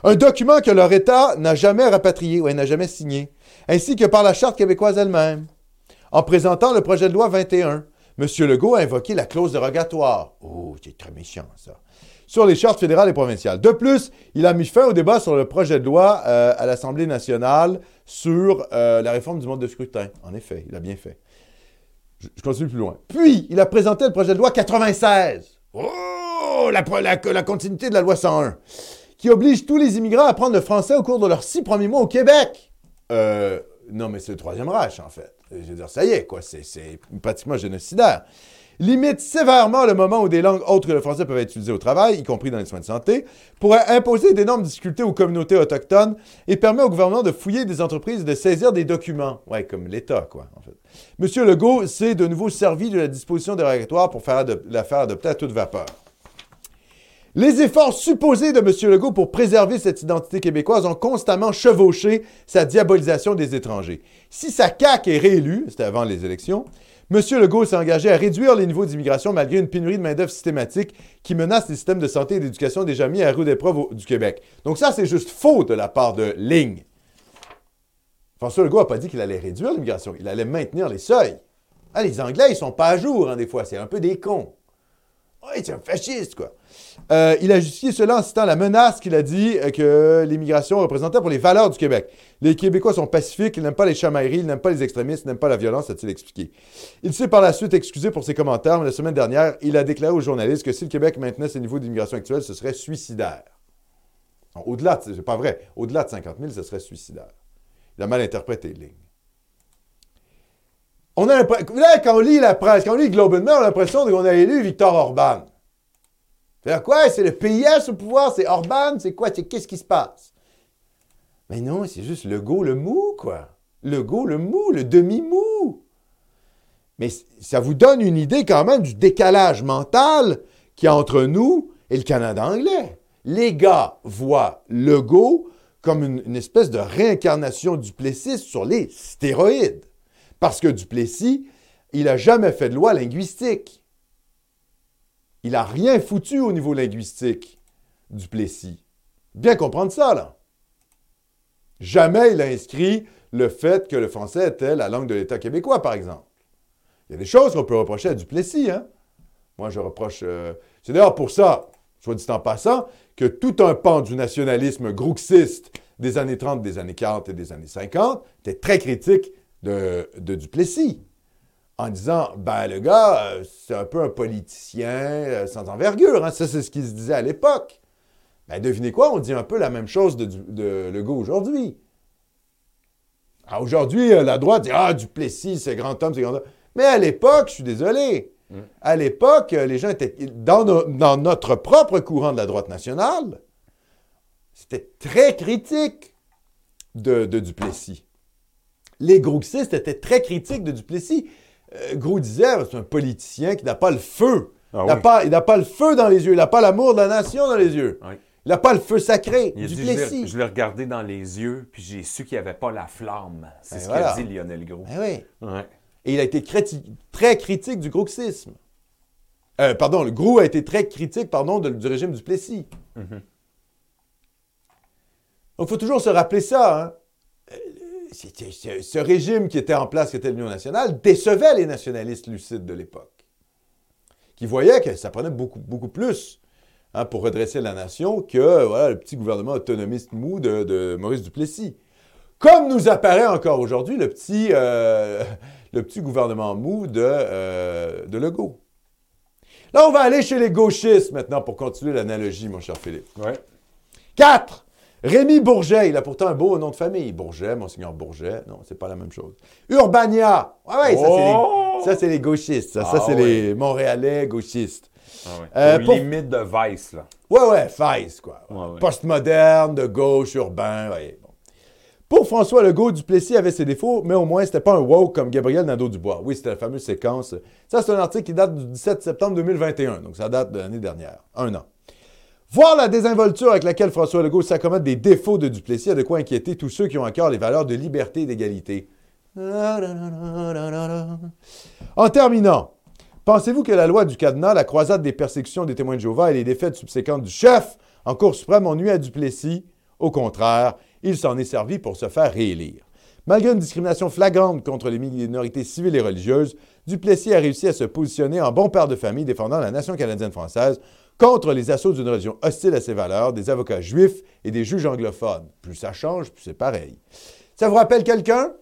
Un document que leur État n'a jamais rapatrié, ou n'a jamais signé, ainsi que par la Charte québécoise elle-même. En présentant le projet de loi 21, M. Legault a invoqué la clause dérogatoire. Oh, c'est très méchant, ça. Sur les chartes fédérales et provinciales. De plus, il a mis fin au débat sur le projet de loi euh, à l'Assemblée nationale sur euh, la réforme du mode de scrutin. En effet, il a bien fait. Je, continue plus loin. Puis, il a présenté le projet de loi 96. Oh! la, la, continuité de la loi 101, qui oblige tous les immigrants à apprendre le français au cours de leurs six premiers mois au Québec. Euh, non, mais c'est le troisième Reich, en fait. Je veux dire, ça y est, quoi. C'est pratiquement génocidaire. Limite sévèrement le moment où des langues autres que le français peuvent être utilisées au travail, y compris dans les soins de santé, pourrait imposer d'énormes difficultés aux communautés autochtones et permet au gouvernement de fouiller des entreprises et de saisir des documents. Ouais, comme l'État, quoi, en fait. Monsieur Legault s'est de nouveau servi de la disposition dérogatoire pour faire la faire adopter à toute vapeur. Les efforts supposés de M. Legault pour préserver cette identité québécoise ont constamment chevauché sa diabolisation des étrangers. Si sa CAQ est réélue, c'était avant les élections, M. Legault s'est engagé à réduire les niveaux d'immigration malgré une pénurie de main-d'œuvre systématique qui menace les systèmes de santé et d'éducation déjà mis à rude épreuve du Québec. Donc, ça, c'est juste faux de la part de Ligne. François Legault n'a pas dit qu'il allait réduire l'immigration, il allait maintenir les seuils. Ah, les Anglais, ils sont pas à jour, hein, des fois, c'est un peu des cons. Oui, c'est un fasciste, quoi. Euh, il a justifié cela en citant la menace qu'il a dit euh, que l'immigration représentait pour les valeurs du Québec. Les Québécois sont pacifiques, ils n'aiment pas les chamailleries, ils n'aiment pas les extrémistes, ils n'aiment pas la violence, a-t-il expliqué. Il s'est par la suite excusé pour ses commentaires, mais la semaine dernière, il a déclaré aux journalistes que si le Québec maintenait ses niveaux d'immigration actuels, ce serait suicidaire. Au-delà, c'est pas vrai, au-delà de 50 000, ce serait suicidaire. Il a mal interprété, ligne. On a là, quand on lit la presse, quand on lit Globe and Mail, on a l'impression qu'on a élu Victor Orban. C'est quoi? C'est le PIS au pouvoir? C'est Orban? C'est quoi? C'est qu'est-ce qui se passe? Mais non, c'est juste le go, le mou, quoi. Le go, le mou, le demi-mou. Mais ça vous donne une idée quand même du décalage mental qu'il y a entre nous et le Canada anglais. Les gars voient le go comme une, une espèce de réincarnation du Plessis sur les stéroïdes. Parce que Duplessis, il n'a jamais fait de loi linguistique. Il n'a rien foutu au niveau linguistique, du Plessis. Bien comprendre ça, là. Jamais il a inscrit le fait que le français était la langue de l'État québécois, par exemple. Il y a des choses qu'on peut reprocher à Duplessis, hein. Moi, je reproche... Euh, c'est d'ailleurs pour ça, soit dit en passant, que tout un pan du nationalisme grouxiste des années 30, des années 40 et des années 50 était très critique de, de Duplessis en disant ben le gars, euh, c'est un peu un politicien euh, sans envergure. Hein. Ça, c'est ce qu'il se disait à l'époque. Ben, devinez quoi, on dit un peu la même chose de, de Legault aujourd'hui. Ah, aujourd'hui, euh, la droite dit Ah, Duplessis, c'est grand homme, c'est grand homme. Mais à l'époque, je suis désolé. Mm. À l'époque, les gens étaient. Dans, dans, notre propre courant de la droite nationale, c'était très critique de, de Duplessis. Les grouxistes étaient très critiques de Duplessis. Euh, Gros disait, c'est un politicien qui n'a pas le feu Ah il n'a oui. pas, le feu dans les yeux. Il n'a pas l'amour de la nation dans les yeux. Oui. Il n'a pas le feu sacré Il a du dit, je l'ai- Plessis. je l'ai regardé dans les yeux, puis j'ai su qu'il n'y avait pas la flamme. C'est Ben ce voilà. qu'a dit Lionel Gros. Ben oui. Ouais. Et il a été criti- très critique du grouxisme. Euh, pardon, le Grou a été très critique pardon, de- du régime du Plessis. Mhm. Donc, il faut toujours se rappeler ça. hein. Ce, ce régime qui était en place, qui était l'Union nationale, décevait les nationalistes lucides de l'époque, qui voyaient que ça prenait beaucoup, beaucoup plus hein, pour redresser la nation que voilà, le petit gouvernement autonomiste mou de, de Maurice Duplessis. Comme nous apparaît encore aujourd'hui le petit, euh, le petit gouvernement mou de, euh, de Legault. Là, on va aller chez les gauchistes maintenant pour continuer l'analogie, mon cher Philippe. Ouais. 4. Rémi Bourget, il a pourtant un beau nom de famille. Bourget, Monseigneur Bourget. Non, c'est pas la même chose. Urbania. Ouais, ouais, ça, c'est Oh! les, ça, c'est les gauchistes. Ça, Ça, Ah c'est les Montréalais gauchistes. Ah ouais. Euh, pour- de Vice, là. Ouais, ouais, Faiz, quoi. Ouais, ouais. Postmoderne, de gauche, urbain, ouais, bon. Pour François Legault, Duplessis avait ses défauts, mais au moins, c'était pas un woke comme Gabriel Nadeau-Dubois. Oui, c'était la fameuse séquence. Ça, c'est un article qui date du 17 septembre 2021, donc ça date de l'année dernière, un an. Voir la désinvolture avec laquelle François Legault s'accommode des défauts de Duplessis a de quoi inquiéter tous ceux qui ont encore les valeurs de liberté et d'égalité. En terminant, pensez-vous que la loi du cadenas, la croisade des persécutions des témoins de Jéhovah et les défaites subséquentes du chef en Cour suprême ont nuit à Duplessis? Au contraire, il s'en est servi pour se faire réélire. Malgré une discrimination flagrante contre les minorités civiles et religieuses, Duplessis a réussi à se positionner en bon père de famille défendant la nation canadienne-française contre les assauts d'une religion hostile à ses valeurs, des avocats juifs et des juges anglophones. Plus ça change, plus c'est pareil. Ça vous rappelle quelqu'un?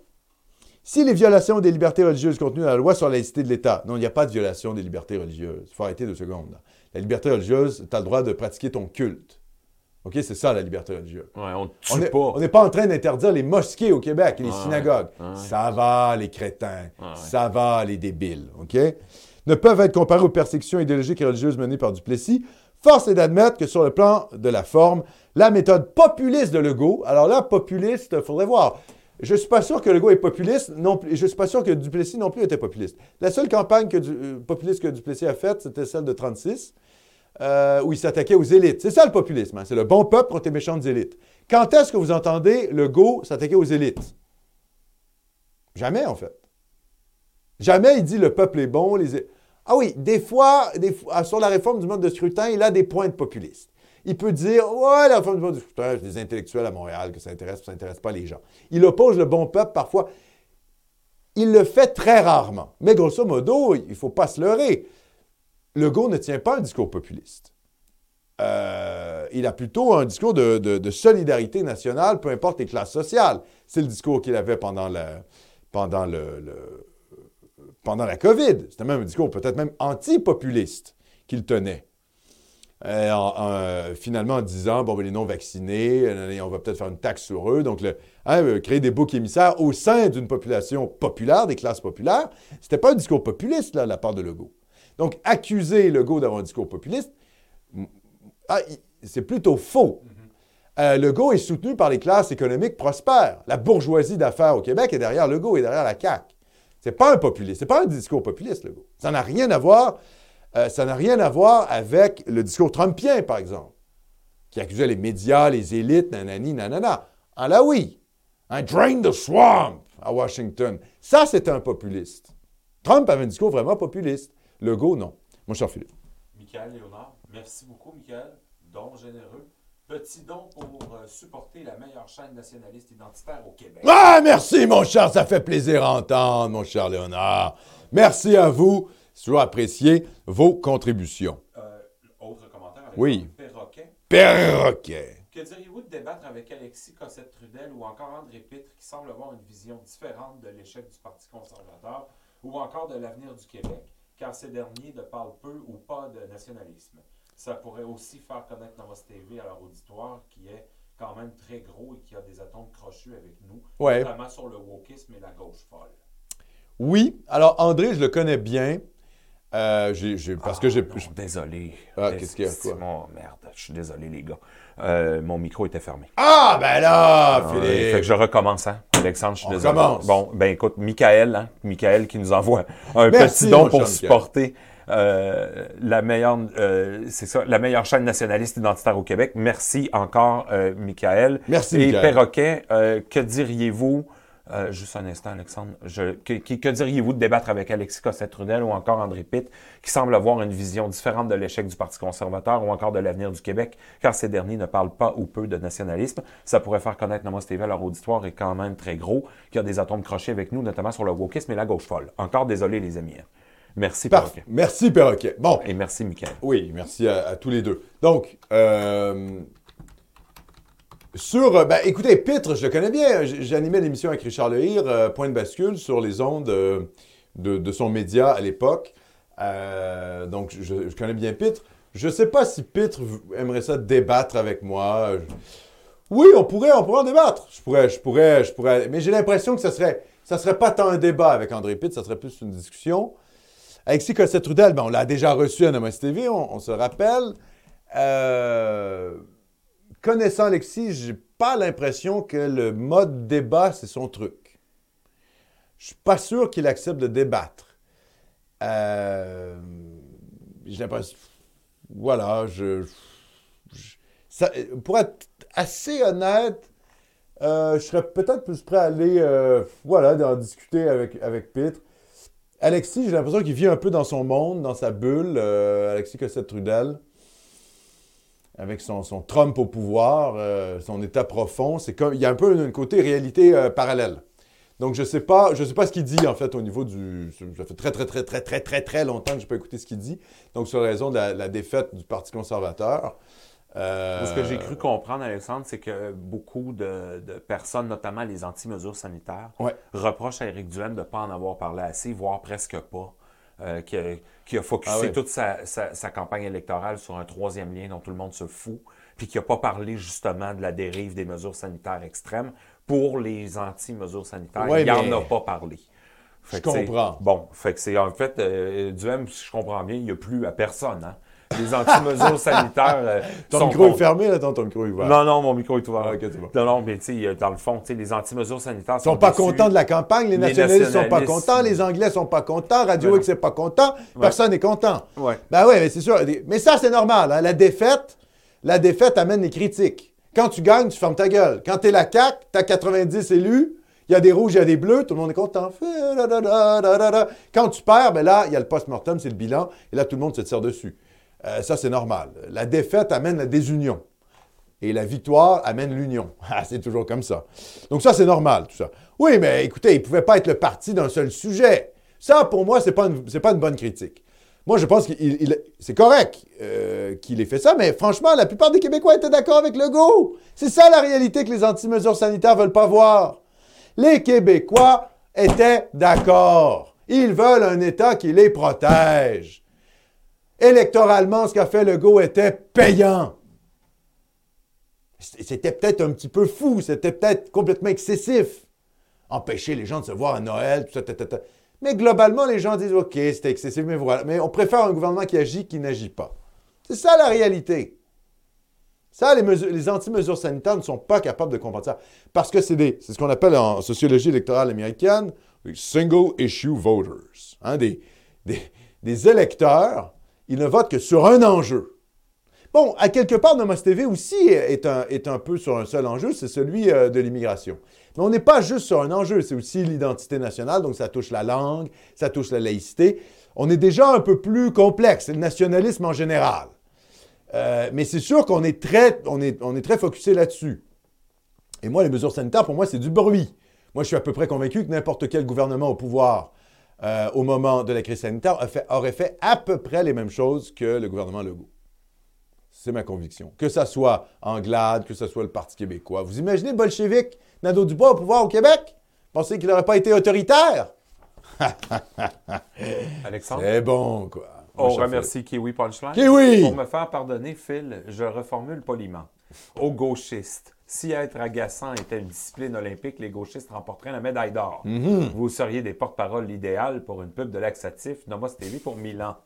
Si les violations des libertés religieuses contenues dans la loi sur la laïcité de l'État, non, il n'y a pas de violation des libertés religieuses. Il faut arrêter deux secondes. là. La liberté religieuse, tu as le droit de pratiquer ton culte. OK, c'est ça la liberté religieuse. Ouais, on tue pas. on n'est pas en train d'interdire les mosquées au Québec et les synagogues. Ça va, les crétins. Ça va, les débiles. OK? Ne peuvent être comparés aux persécutions idéologiques et religieuses menées par Duplessis. Force est d'admettre que sur le plan de la forme, la méthode populiste de Legault, alors là, populiste, il faudrait voir. Je ne suis pas sûr que Legault est populiste, non je ne suis pas sûr que Duplessis non plus était populiste. La seule campagne que euh, populiste que Duplessis a faite, c'était celle de 36 euh, où il s'attaquait aux élites. C'est ça le populisme, hein? c'est le bon peuple contre les méchantes élites. Quand est-ce que vous entendez le go s'attaquer aux élites? Jamais, en fait. Jamais il dit le peuple est bon. Les... Ah oui, des fois, ah, sur la réforme du mode de scrutin, il a des points de populiste. Il peut dire, ouais, la réforme du mode de scrutin, c'est des intellectuels à Montréal que ça intéresse, ça n'intéresse pas les gens. Il oppose le bon peuple parfois. Il le fait très rarement. Mais grosso modo, il ne faut pas se leurrer. Legault ne tient pas un discours populiste. Euh, il a plutôt un discours de, solidarité nationale, peu importe les classes sociales. C'est le discours qu'il avait pendant, pendant, le- pendant la COVID. C'était même un discours peut-être même anti-populiste qu'il tenait. Euh, en- en- finalement, en disant, bon, ben, les non-vaccinés, euh, on va peut-être faire une taxe sur eux. Donc, le- hein, euh, créer des boucs émissaires au sein d'une population populaire, des classes populaires, c'était pas un discours populiste, là, de la part de Legault. Donc, accuser Legault d'avoir un discours populiste, ah, c'est plutôt faux. Euh, Legault est soutenu par les classes économiques prospères. La bourgeoisie d'affaires au Québec est derrière Legault et derrière la CAQ. C'est pas un populiste, c'est pas un discours populiste, Legault. Ça n'a rien à voir, euh, ça n'a rien à voir avec le discours trumpien, par exemple, qui accusait les médias, les élites, nanani, nanana. Ah là oui, un drain the swamp à Washington. Ça, c'est un populiste. Trump avait un discours vraiment populiste. Legault, non. Mon cher Philippe. Michael Léonard, merci beaucoup, Michael. Don généreux. Petit don pour euh, supporter la meilleure chaîne nationaliste identitaire au Québec. Ah, merci, mon cher. Ça fait plaisir à entendre, mon cher Léonard. Merci à vous. Toujours apprécié vos contributions. Euh, autre commentaire avec Oui. Perroquet. Perroquet. Que diriez-vous de débattre avec Alexis Cossette-Trudel ou encore André Pitre qui semble avoir une vision différente de l'échec du Parti conservateur ou encore de l'avenir du Québec, car ces derniers ne parlent peu ou pas de nationalisme? Ça pourrait aussi faire connaître Nova TV à leur auditoire qui est quand même très gros et qui a des atomes crochus avec nous, Ouais. notamment sur le wokisme et la gauche folle. Oui. Alors, André, je le connais bien. Euh, j'ai- j'ai- parce que j'ai. Ah, désolé. Ah, Dés- qu'est-ce qu'il y a, quoi? Mon merde, je suis désolé, les gars. Euh, mon micro était fermé. Ah, ben là, Ouais, Philippe. fait que je recommence, hein. Alexandre, je suis On désolé. recommence. Bon, ben écoute, Michael, hein, Michael qui nous envoie un Merci, petit don pour cher supporter euh, la meilleure, euh, c'est ça, la meilleure chaîne nationaliste identitaire au Québec. Merci encore, euh, Michael. Merci, Et Michael. Perroquet, euh, que diriez-vous, euh, juste un instant, Alexandre, je- que, que- que diriez-vous de débattre avec Alexis Cossette-Trudel ou encore André Pitt, qui semble avoir une vision différente de l'échec du Parti conservateur ou encore de l'avenir du Québec, car ces derniers ne parlent pas ou peu de nationalisme? Ça pourrait faire connaître Namos TV à leur auditoire est quand même très gros, qui a des atomes crochés avec nous, notamment sur le wokisme et la gauche folle. Encore désolé, les amis. Merci. Perroquet. Merci, Perroquet. Bon, Et merci, Michael. Oui, merci à, à tous les deux. Donc, euh, sur. euh, Ben, écoutez, Pitre, je le connais bien. J'animais l'émission avec Richard Lehir, euh, Point de bascule, sur les ondes euh, de, de son média à l'époque. Donc, je, je connais bien Pitre. Je ne sais pas si Pitre aimerait ça débattre avec moi. Je- Oui, on pourrait, on pourrait en débattre. Je pourrais, je pourrais, je pourrais. Mais j'ai l'impression que ça serait, ça serait pas tant un débat avec André Pitre, ça serait plus une discussion. Alexis Cossette-Trudel, ben, on l'a déjà reçu à Namos TV, on, se rappelle. Euh, connaissant Alexis, j'ai pas l'impression que le mode débat, c'est son truc. Je suis pas sûr qu'il accepte de débattre. Euh, j'ai l'impression... Voilà, je... pour être assez honnête, euh, je serais peut-être plus prêt à aller, voilà, d'en discuter avec, avec Pitre. Alexis, j'ai l'impression qu'il vit un peu dans son monde, dans sa bulle. euh, Alexis Cossette-Trudel, avec son, Trump au pouvoir, euh, son état profond, il y a un peu un côté réalité euh, parallèle. Donc je sais pas, sais pas ce qu'il dit en fait au niveau du. Ça fait très très très très très très très longtemps que je n'ai pas écouté ce qu'il dit. Donc sur la raison de la défaite du Parti conservateur. Euh, Ce que j'ai cru comprendre, Alexandre, c'est que beaucoup de, de personnes, notamment les anti-mesures sanitaires, Ouais. reprochent à Éric Duhem de ne pas en avoir parlé assez, voire presque pas. euh, qui, a, qui a focusé Ah ouais. toute sa, sa- sa campagne électorale sur un troisième lien dont tout le monde se fout, puis qui n'a pas parlé justement de la dérive des mesures sanitaires extrêmes. Pour les anti-mesures sanitaires, Ouais, il n'en mais- a pas parlé. Fait Je comprends. Bon, fait que c'est en fait, euh, Duhem, si je comprends bien, il n'y a plus à personne. Hein? Les anti-mesures sanitaires euh, Ton sont micro est fermé, là, ton, ton micro est ouvert. Non, non, mon micro est ouvert. Ah, bon. Non, non, mais tu sais, dans le fond, tu sais, les anti-mesures sanitaires Ils sont pas déçus. contents de la campagne, les Les nationalistes sont pas contents, les Anglais sont pas contents, Radio X n'est pas content, personne n'est content. Ouais. Ben oui, mais c'est sûr. Mais ça, c'est normal. hein. La défaite, la défaite amène les critiques. Quand tu gagnes, tu fermes ta gueule. Quand tu es la CAQ, tu as 90 élus, il y a des rouges, il y a des bleus, tout le monde est content. Quand tu perds, ben là, il y a le post-mortem, c'est le bilan, et là, tout le monde se tire dessus. Euh, ça, c'est normal. La défaite amène la désunion. Et la victoire amène l'union. Ah, c'est toujours comme ça. Donc ça, c'est normal, tout ça. Oui, mais écoutez, il ne pouvait pas être le parti d'un seul sujet. Ça, pour moi, ce n'est pas, pas une bonne critique. Moi, je pense que c'est correct euh, qu'il ait fait ça, mais franchement, la plupart des Québécois étaient d'accord avec Legault. C'est ça la réalité que les anti-mesures sanitaires veulent pas voir. Les Québécois étaient d'accord. Ils veulent un État qui les protège. Électoralement, ce qu'a fait Legault était payant. C'était peut-être un petit peu fou, c'était peut-être complètement excessif. Empêcher les gens de se voir à Noël, tout ça, ta, ta, ta. Mais globalement, les gens disent OK, c'était excessif, mais voilà. Mais on préfère un gouvernement qui agit qui n'agit pas. C'est ça la réalité. Ça, les, les anti-mesures sanitaires ne sont pas capables de comprendre ça. Parce que c'est ce qu'on appelle en sociologie électorale américaine les single issue voters. Hein, des électeurs, ils ne votent que sur un enjeu. Bon, à quelque part, Nomos TV aussi est un, est un peu sur un seul enjeu, c'est celui euh, de l'immigration. Mais on n'est pas juste sur un enjeu, c'est aussi l'identité nationale, donc ça touche la langue, ça touche la laïcité. On est déjà un peu plus complexe, le nationalisme en général. Euh, mais c'est sûr qu'on est très, on est, on est très focusé là-dessus. Et moi, les mesures sanitaires, pour moi, c'est du bruit. Moi, je suis à peu près convaincu que n'importe quel gouvernement au pouvoir euh, au moment de la crise sanitaire fait- aurait fait à peu près les mêmes choses que le gouvernement Legault. C'est ma conviction. Que ça soit Anglade, que ce soit le Parti québécois. Vous imaginez bolchevique Nadeau Dubois au pouvoir au Québec? Pensez qu'il n'aurait pas été autoritaire? Alexandre, C'est bon, quoi. on remercie Kiwi Punchline. Kiwi! Pour me faire pardonner, Phil, je reformule poliment. Aux gauchistes, si être agaçant était une discipline olympique, les gauchistes remporteraient la médaille d'or. Mm-hmm. Vous seriez des porte-parole idéal pour une pub de laxatif Nomos TV pour Milan.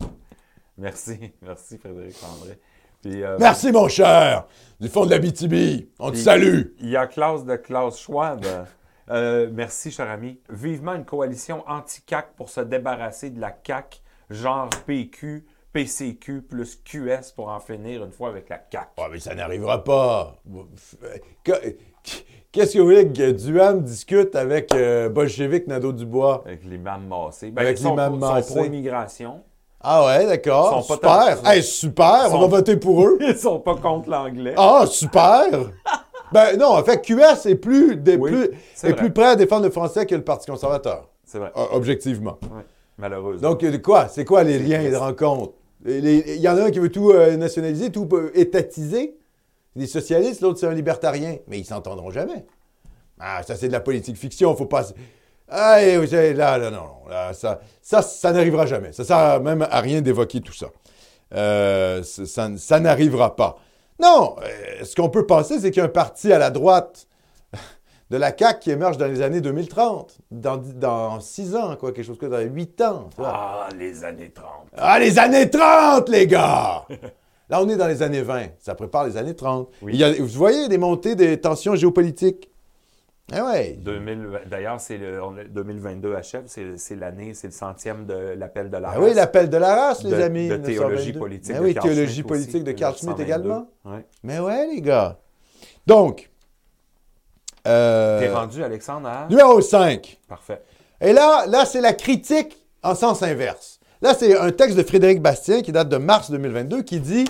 Merci, merci Frédéric André. Puis, euh, Merci, mon cher! Du fond de la BTB, on te salue! Il y a Klaus de Klaus Schwab. Euh, merci, cher ami. Vivement une coalition anti-CAC pour se débarrasser de la CAC genre PQ, PCQ plus QS pour en finir une fois avec la CAQ. Ah, mais ça n'arrivera pas. Que- Qu'est-ce que vous voulez que Duham discute avec euh, Bolchevique Nadeau-Dubois? Avec l'imam massé. Ben, Avec ils sont, l'imam sont massé. pro-immigration. Ah ouais, d'accord. Ils sont pas Super. Hey, super. Ils On va voter pour eux. Ils sont pas contre l'anglais. Ah, super. ben non, en fait, QS est plus, Oui, est vrai. plus prêt à défendre le français que le Parti conservateur. C'est vrai. Objectivement. Ouais, Malheureusement. Donc, euh, quoi? C'est quoi les liens de rencontre? Il y en a un qui veut tout euh, nationaliser, tout étatiser. Les socialistes, l'autre, c'est un libertarien. Mais ils s'entendront jamais. Ah, ça, c'est de la politique fiction. Faut pas... Ah, c'est- là, là, non, là, ça, ça, ça n'arrivera jamais. Ça sert même à rien d'évoquer tout ça. Euh, ça, ça- n'arrivera pas. Non, euh, ce qu'on peut penser, c'est qu'il y a un parti à la droite de la CAQ qui émerge dans les années 2030. Dans, dans 6 ans, quoi, quelque chose comme ça, dans 8 ans. Ah, les années 30. Ah, les années 30, les gars! Là, on est dans les années 20. Ça prépare les années 30. Oui. Il y a- vous voyez des montées des tensions géopolitiques? Ah ouais. 2000 D'ailleurs, c'est le, on- 2022 achève, c'est c'est l'année, c'est le centième de l'appel de la Ah race. oui, l'appel de la race, les de, amis. de théologie 1922. politique. Ah de oui, Carl théologie Schmitt politique aussi, de Carl Schmitt 1922. également. Ouais. Mais ouais, les gars. Donc, euh, T'es rendu, Alexandre, à... numéro 5. Parfait. Et là, là c'est la critique en sens inverse. Là, c'est un texte de Frédéric Bastien qui date de mars 2022 qui dit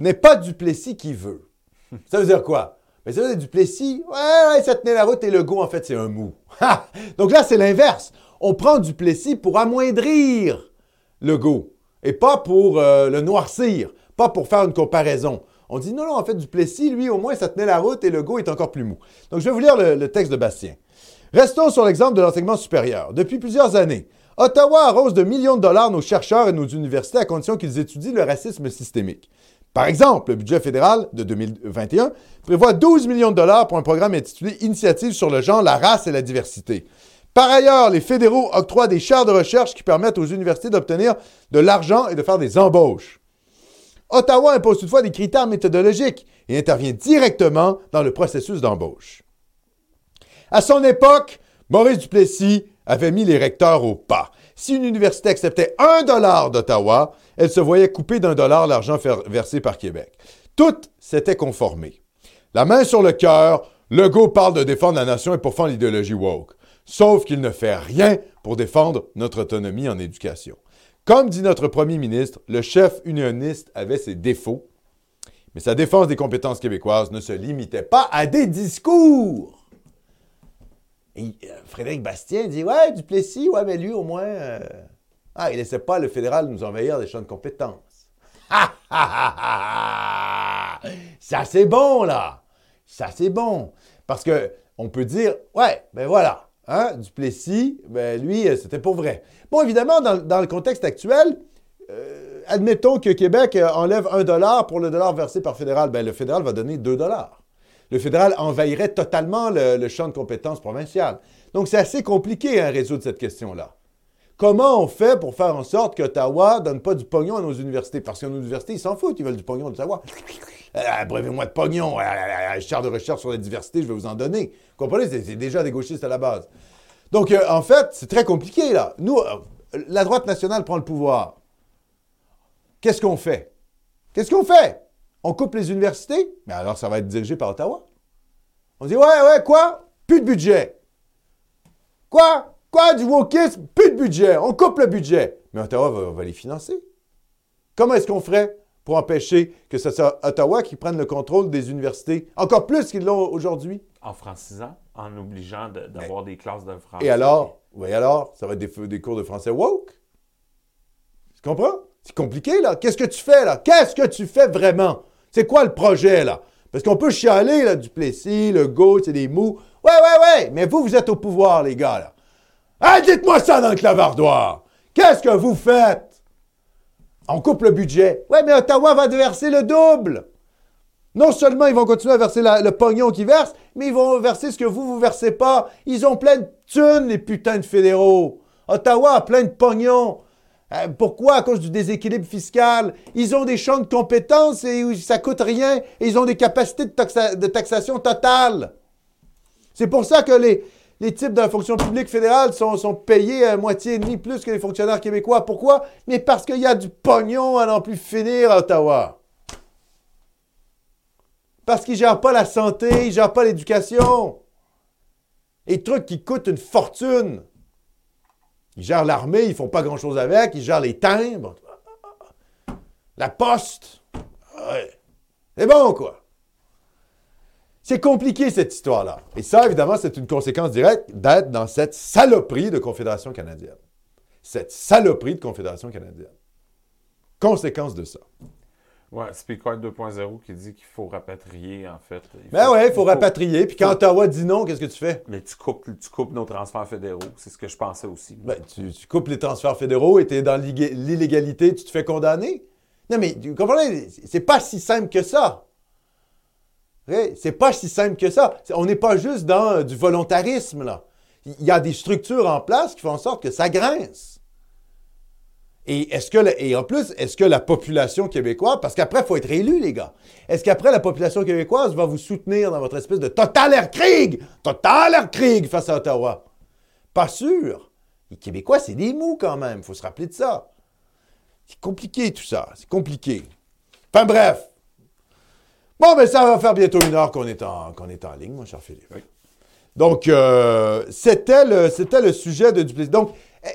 N'est pas Duplessis qui veut. Ça veut dire quoi? Mais ça veut dire Duplessis, ouais, ouais, ça tenait la route et le go, en fait, c'est un mou. Donc là, c'est l'inverse. On prend Duplessis pour amoindrir le go et pas pour euh, le noircir, pas pour faire une comparaison. On dit non, non, en fait, Duplessis, lui, au moins, ça tenait la route et le go est encore plus mou. Donc, je vais vous lire le, texte de Bastien. Restons sur l'exemple de l'enseignement supérieur. Depuis plusieurs années, Ottawa arrose de millions de dollars nos chercheurs et nos universités à condition qu'ils étudient le racisme systémique. Par exemple, le budget fédéral de 2021 prévoit 12 millions de dollars pour un programme intitulé Initiative sur le genre, la race et la diversité. Par ailleurs, les fédéraux octroient des chaires de recherche qui permettent aux universités d'obtenir de l'argent et de faire des embauches. Ottawa impose toutefois des critères méthodologiques et intervient directement dans le processus d'embauche. À son époque, Maurice Duplessis avait mis les recteurs au pas. Si une université acceptait un dollar d'Ottawa, elle se voyait couper d'un dollar l'argent versé par Québec. Toutes s'étaient conformées. La main sur le cœur, Legault parle de défendre la nation et pourfend l'idéologie woke. Sauf qu'il ne fait rien pour défendre notre autonomie en éducation. Comme dit notre premier ministre, le chef unioniste avait ses défauts, mais sa défense des compétences québécoises ne se limitait pas à des discours. Euh, Frédéric Bastien dit Ouais, Duplessis, ouais, mais lui, au moins. euh, Ah, il laissait pas le fédéral nous envahir des champs de compétences. Ha, ha, ha. Ça, c'est bon, là. Ça, c'est bon. Parce que on peut dire Ouais, ben voilà. Hein, Duplessis, ben lui, euh, c'était pour vrai. Bon, évidemment, dans, le contexte actuel, euh, admettons que Québec euh, enlève un dollar pour le dollar versé par fédéral. Ben, le fédéral va donner deux dollars le fédéral envahirait totalement le, le champ de compétences provincial. Donc, c'est assez compliqué à résoudre cette question-là. Comment on fait pour faire en sorte qu'Ottawa ne donne pas du pognon à nos universités? Parce que nos universités, ils s'en foutent, ils veulent du pognon d'Ottawa. Euh, Brevez-moi de pognon, euh, euh, chaire de recherche sur la diversité, je vais vous en donner. Vous comprenez? C'est déjà des gauchistes à la base. Donc, en fait, c'est très compliqué, là. Nous, la droite nationale prend le pouvoir. Qu'est-ce qu'on fait? Qu'est-ce qu'on fait? On coupe les universités? Mais alors, ça va être dirigé par Ottawa. On dit, ouais, ouais, quoi? Plus de budget. Quoi? Quoi? Du wokisme? Plus de budget. On coupe le budget. Mais Ottawa va, va les financer. Comment est-ce qu'on ferait pour empêcher que ce soit Ottawa qui prenne le contrôle des universités, encore plus qu'ils l'ont aujourd'hui? En francisant, en obligeant de- d'avoir des classes de français. Et alors? Oui, alors? Ça va être des, des cours de français woke? Tu comprends? C'est compliqué, là. Qu'est-ce que tu fais, là? Qu'est-ce que tu fais vraiment? C'est quoi le projet, là? Parce qu'on peut chialer, là, du Plessis, le go, c'est des mous. Ouais, ouais, ouais, mais vous, vous êtes au pouvoir, les gars, là. Dites-moi ça dans le clavardoir! Qu'est-ce que vous faites? On coupe le budget. Ouais, mais Ottawa va verser le double. Non seulement ils vont continuer à verser le pognon qu'ils versent, mais ils vont verser ce que vous, vous versez pas. Ils ont plein de thunes, les putains de fédéraux. Ottawa a plein de pognon. Euh, pourquoi? À cause du déséquilibre fiscal. Ils ont des champs de compétences et ça coûte rien et ils ont des capacités de taxation totale. C'est pour ça que les, Les types de la fonction publique fédérale sont, payés à moitié et demi plus que les fonctionnaires québécois. Pourquoi? Mais parce qu'il y a du pognon à n'en plus finir à Ottawa. Parce qu'ils ne gèrent pas la santé, ils ne gèrent pas l'éducation. Les trucs qui coûtent une fortune. Ils gèrent l'armée, ils font pas grand-chose avec, ils gèrent les timbres. La poste. Ouais. C'est bon, quoi. C'est compliqué, cette histoire-là. Et ça, évidemment, c'est une conséquence directe d'être dans cette saloperie de Confédération canadienne. Cette saloperie de Confédération canadienne. Conséquence de ça. Ouais, Speaker 2.0 qui dit qu'il faut rapatrier, en fait. Il Ben ouais, il faut rapatrier. Puis quand Ottawa dit non, qu'est-ce que tu fais? Mais tu coupes, tu coupes nos transferts fédéraux. C'est ce que je pensais aussi. Ben, tu, tu coupes les transferts fédéraux et tu es dans l'illé- l'illégalité, tu te fais condamner. Non, mais vous comprenez, c'est pas si simple que ça. Ouais, C'est pas si simple que ça. On n'est pas juste dans euh, du volontarisme, là. Il y a des structures en place qui font en sorte que ça grince. Et, en plus, est-ce que la population québécoise, parce qu'après, il faut être élu, les gars, est-ce qu'après, la population québécoise va vous soutenir dans votre espèce de Totalerkrieg, Totalerkrieg face à Ottawa? Pas sûr. Les Québécois, c'est des mous quand même, il faut se rappeler de ça. C'est compliqué tout ça, c'est compliqué. Enfin bref. Bon, mais ça va faire bientôt une heure qu'on est en, qu'on est en ligne, mon cher Philippe. Oui. Donc, euh, c'était le, c'était le sujet de Duplessis. Donc, eh,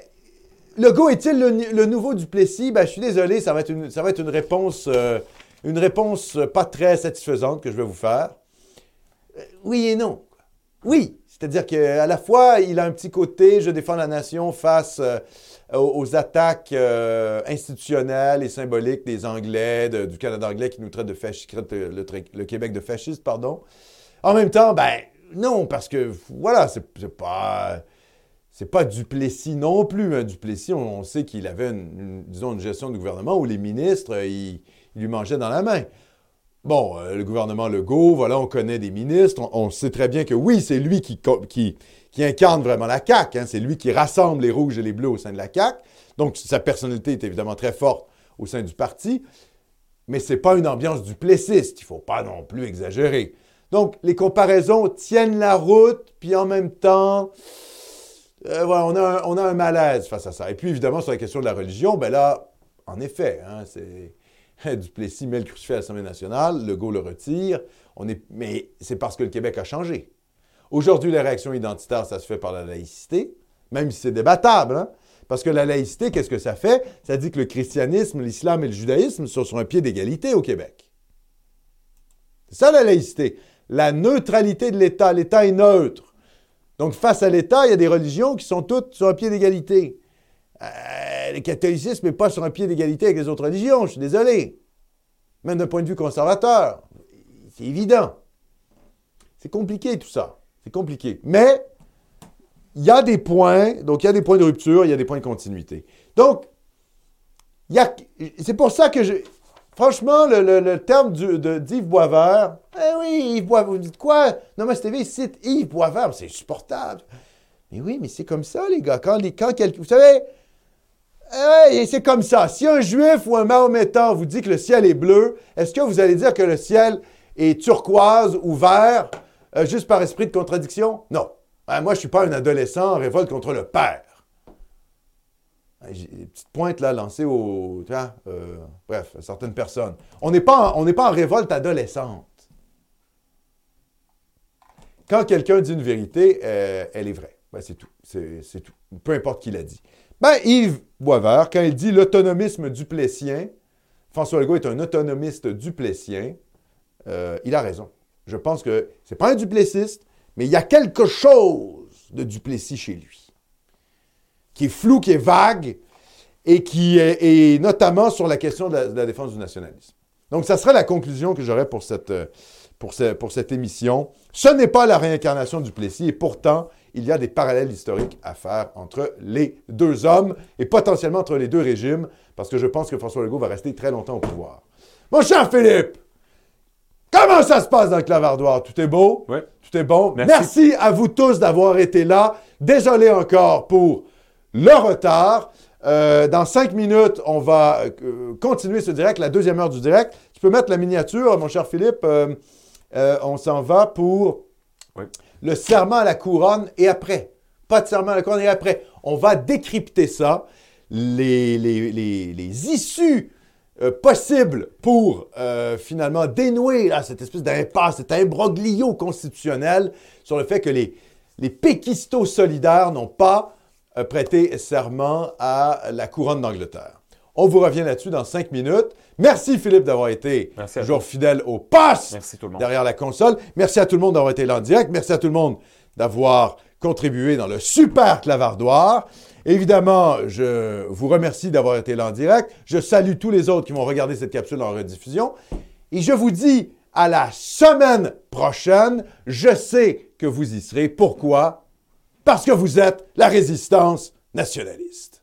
Legault est-il le, le nouveau Duplessis? Ben, je suis désolé, ça va être une, ça va être une réponse, euh, une réponse pas très satisfaisante que je vais vous faire. Euh, oui et non. Oui, c'est-à-dire qu'à la fois, il a un petit côté, je défends la nation face euh, aux, aux attaques euh, institutionnelles et symboliques des Anglais, de- du Canada anglais qui nous traite de le, Québec de fasciste, pardon. En même temps, ben non, parce que voilà, c'est pas. C'est pas Duplessis non plus. Hein. Duplessis, on, sait qu'il avait une, disons, une gestion du gouvernement où les ministres, euh, ils, lui mangeaient dans la main. Bon, euh, le gouvernement Legault, voilà, on connaît des ministres. On, sait très bien que oui, c'est lui qui, qui, qui incarne vraiment la CAQ. hein. C'est lui qui rassemble les rouges et les bleus au sein de la CAQ. Donc, sa personnalité est évidemment très forte au sein du parti. Mais c'est pas une ambiance duplessiste. Il faut pas non plus exagérer. Donc, les comparaisons tiennent la route, puis en même temps, euh, voilà, on, a un, on a un malaise face à ça. Et puis, évidemment, sur la question de la religion, ben là, en effet, hein, c'est Duplessis met le crucifix à l'Assemblée nationale, Legault le retire. On est, mais c'est parce que le Québec a changé. Aujourd'hui, la réaction identitaire, ça se fait par la laïcité, même si c'est débattable. hein. Parce que la laïcité, qu'est-ce que ça fait? Ça dit que le christianisme, l'islam et le judaïsme sont sur un pied d'égalité au Québec. C'est ça la laïcité. La neutralité de l'État. L'État est neutre. Donc, face à l'État, il y a des religions qui sont toutes sur un pied d'égalité. Euh, le catholicisme n'est pas sur un pied d'égalité avec les autres religions, je suis désolé. Même d'un point de vue conservateur. C'est évident. C'est compliqué tout ça. C'est compliqué. Mais il y a des points, donc il y a des points de rupture, il y a des points de continuité. Donc, c'est pour ça que je. Franchement, le, le- terme de, d'Yves Boisvert, eh oui, Yves Boisvert, vous dites quoi? Namaste TV cite Yves Boisvert, c'est insupportable. Mais oui, mais c'est comme ça, les gars. Quand, quand quelqu'un. Vous savez, eh c'est comme ça. Si un juif ou un mahométan vous dit que le ciel est bleu, est-ce que vous allez dire que le ciel est turquoise ou vert? Euh, juste par esprit de contradiction? Non. Ben, moi, je ne suis pas un adolescent en révolte contre le père. Ben, J'ai des petites pointes là lancées au. tu vois, euh, bref, certaines personnes. On n'est pas, en- révolte adolescente. Quand quelqu'un dit une vérité, euh, elle est vraie. Ben, c'est tout. C'est tout. Peu importe qui l'a dit. Ben, Yves Boisvert, quand il dit l'autonomisme duplessien, François Legault est un autonomiste duplessien, euh, il a raison. Je pense que c'est pas un duplessiste, mais il y a quelque chose de Duplessis chez lui, qui est flou, qui est vague, et qui est notamment sur la question de la, défense du nationalisme. Donc, ça serait la conclusion que j'aurais pour cette, pour, ce- pour cette émission. Ce n'est pas la réincarnation du Plessis, et pourtant, il y a des parallèles historiques à faire entre les deux hommes et potentiellement entre les deux régimes, parce que je pense que François Legault va rester très longtemps au pouvoir. Mon cher Philippe, comment ça se passe dans le clavardoir? Tout est beau? Oui. Tout est bon? Merci. Merci à vous tous d'avoir été là. Désolé encore pour le retard. Euh, dans cinq minutes, on va euh, continuer ce direct, la deuxième heure du direct. Tu peux mettre la miniature, mon cher Philippe. Euh, on s'en va pour Oui. le serment à la couronne et après. Pas de serment à la couronne et après. On va décrypter ça, les, les, les, les issues euh, possibles pour euh, finalement dénouer là, cette espèce d'impasse, cet imbroglio constitutionnel sur le fait que les, les péquistos solidaires n'ont pas euh, prêté serment à la couronne d'Angleterre. On vous revient là-dessus dans cinq minutes. Merci Philippe d'avoir été Merci toujours fidèle au poste Merci tout le monde. derrière la console. Merci à tout le monde d'avoir été là en direct. Merci à tout le monde d'avoir contribué dans le super clavardoir. Évidemment, je vous remercie d'avoir été là en direct. Je salue tous les autres qui vont regarder cette capsule en rediffusion. Et je vous dis à la semaine prochaine. Je sais que vous y serez. Pourquoi? Parce que vous êtes la résistance nationaliste.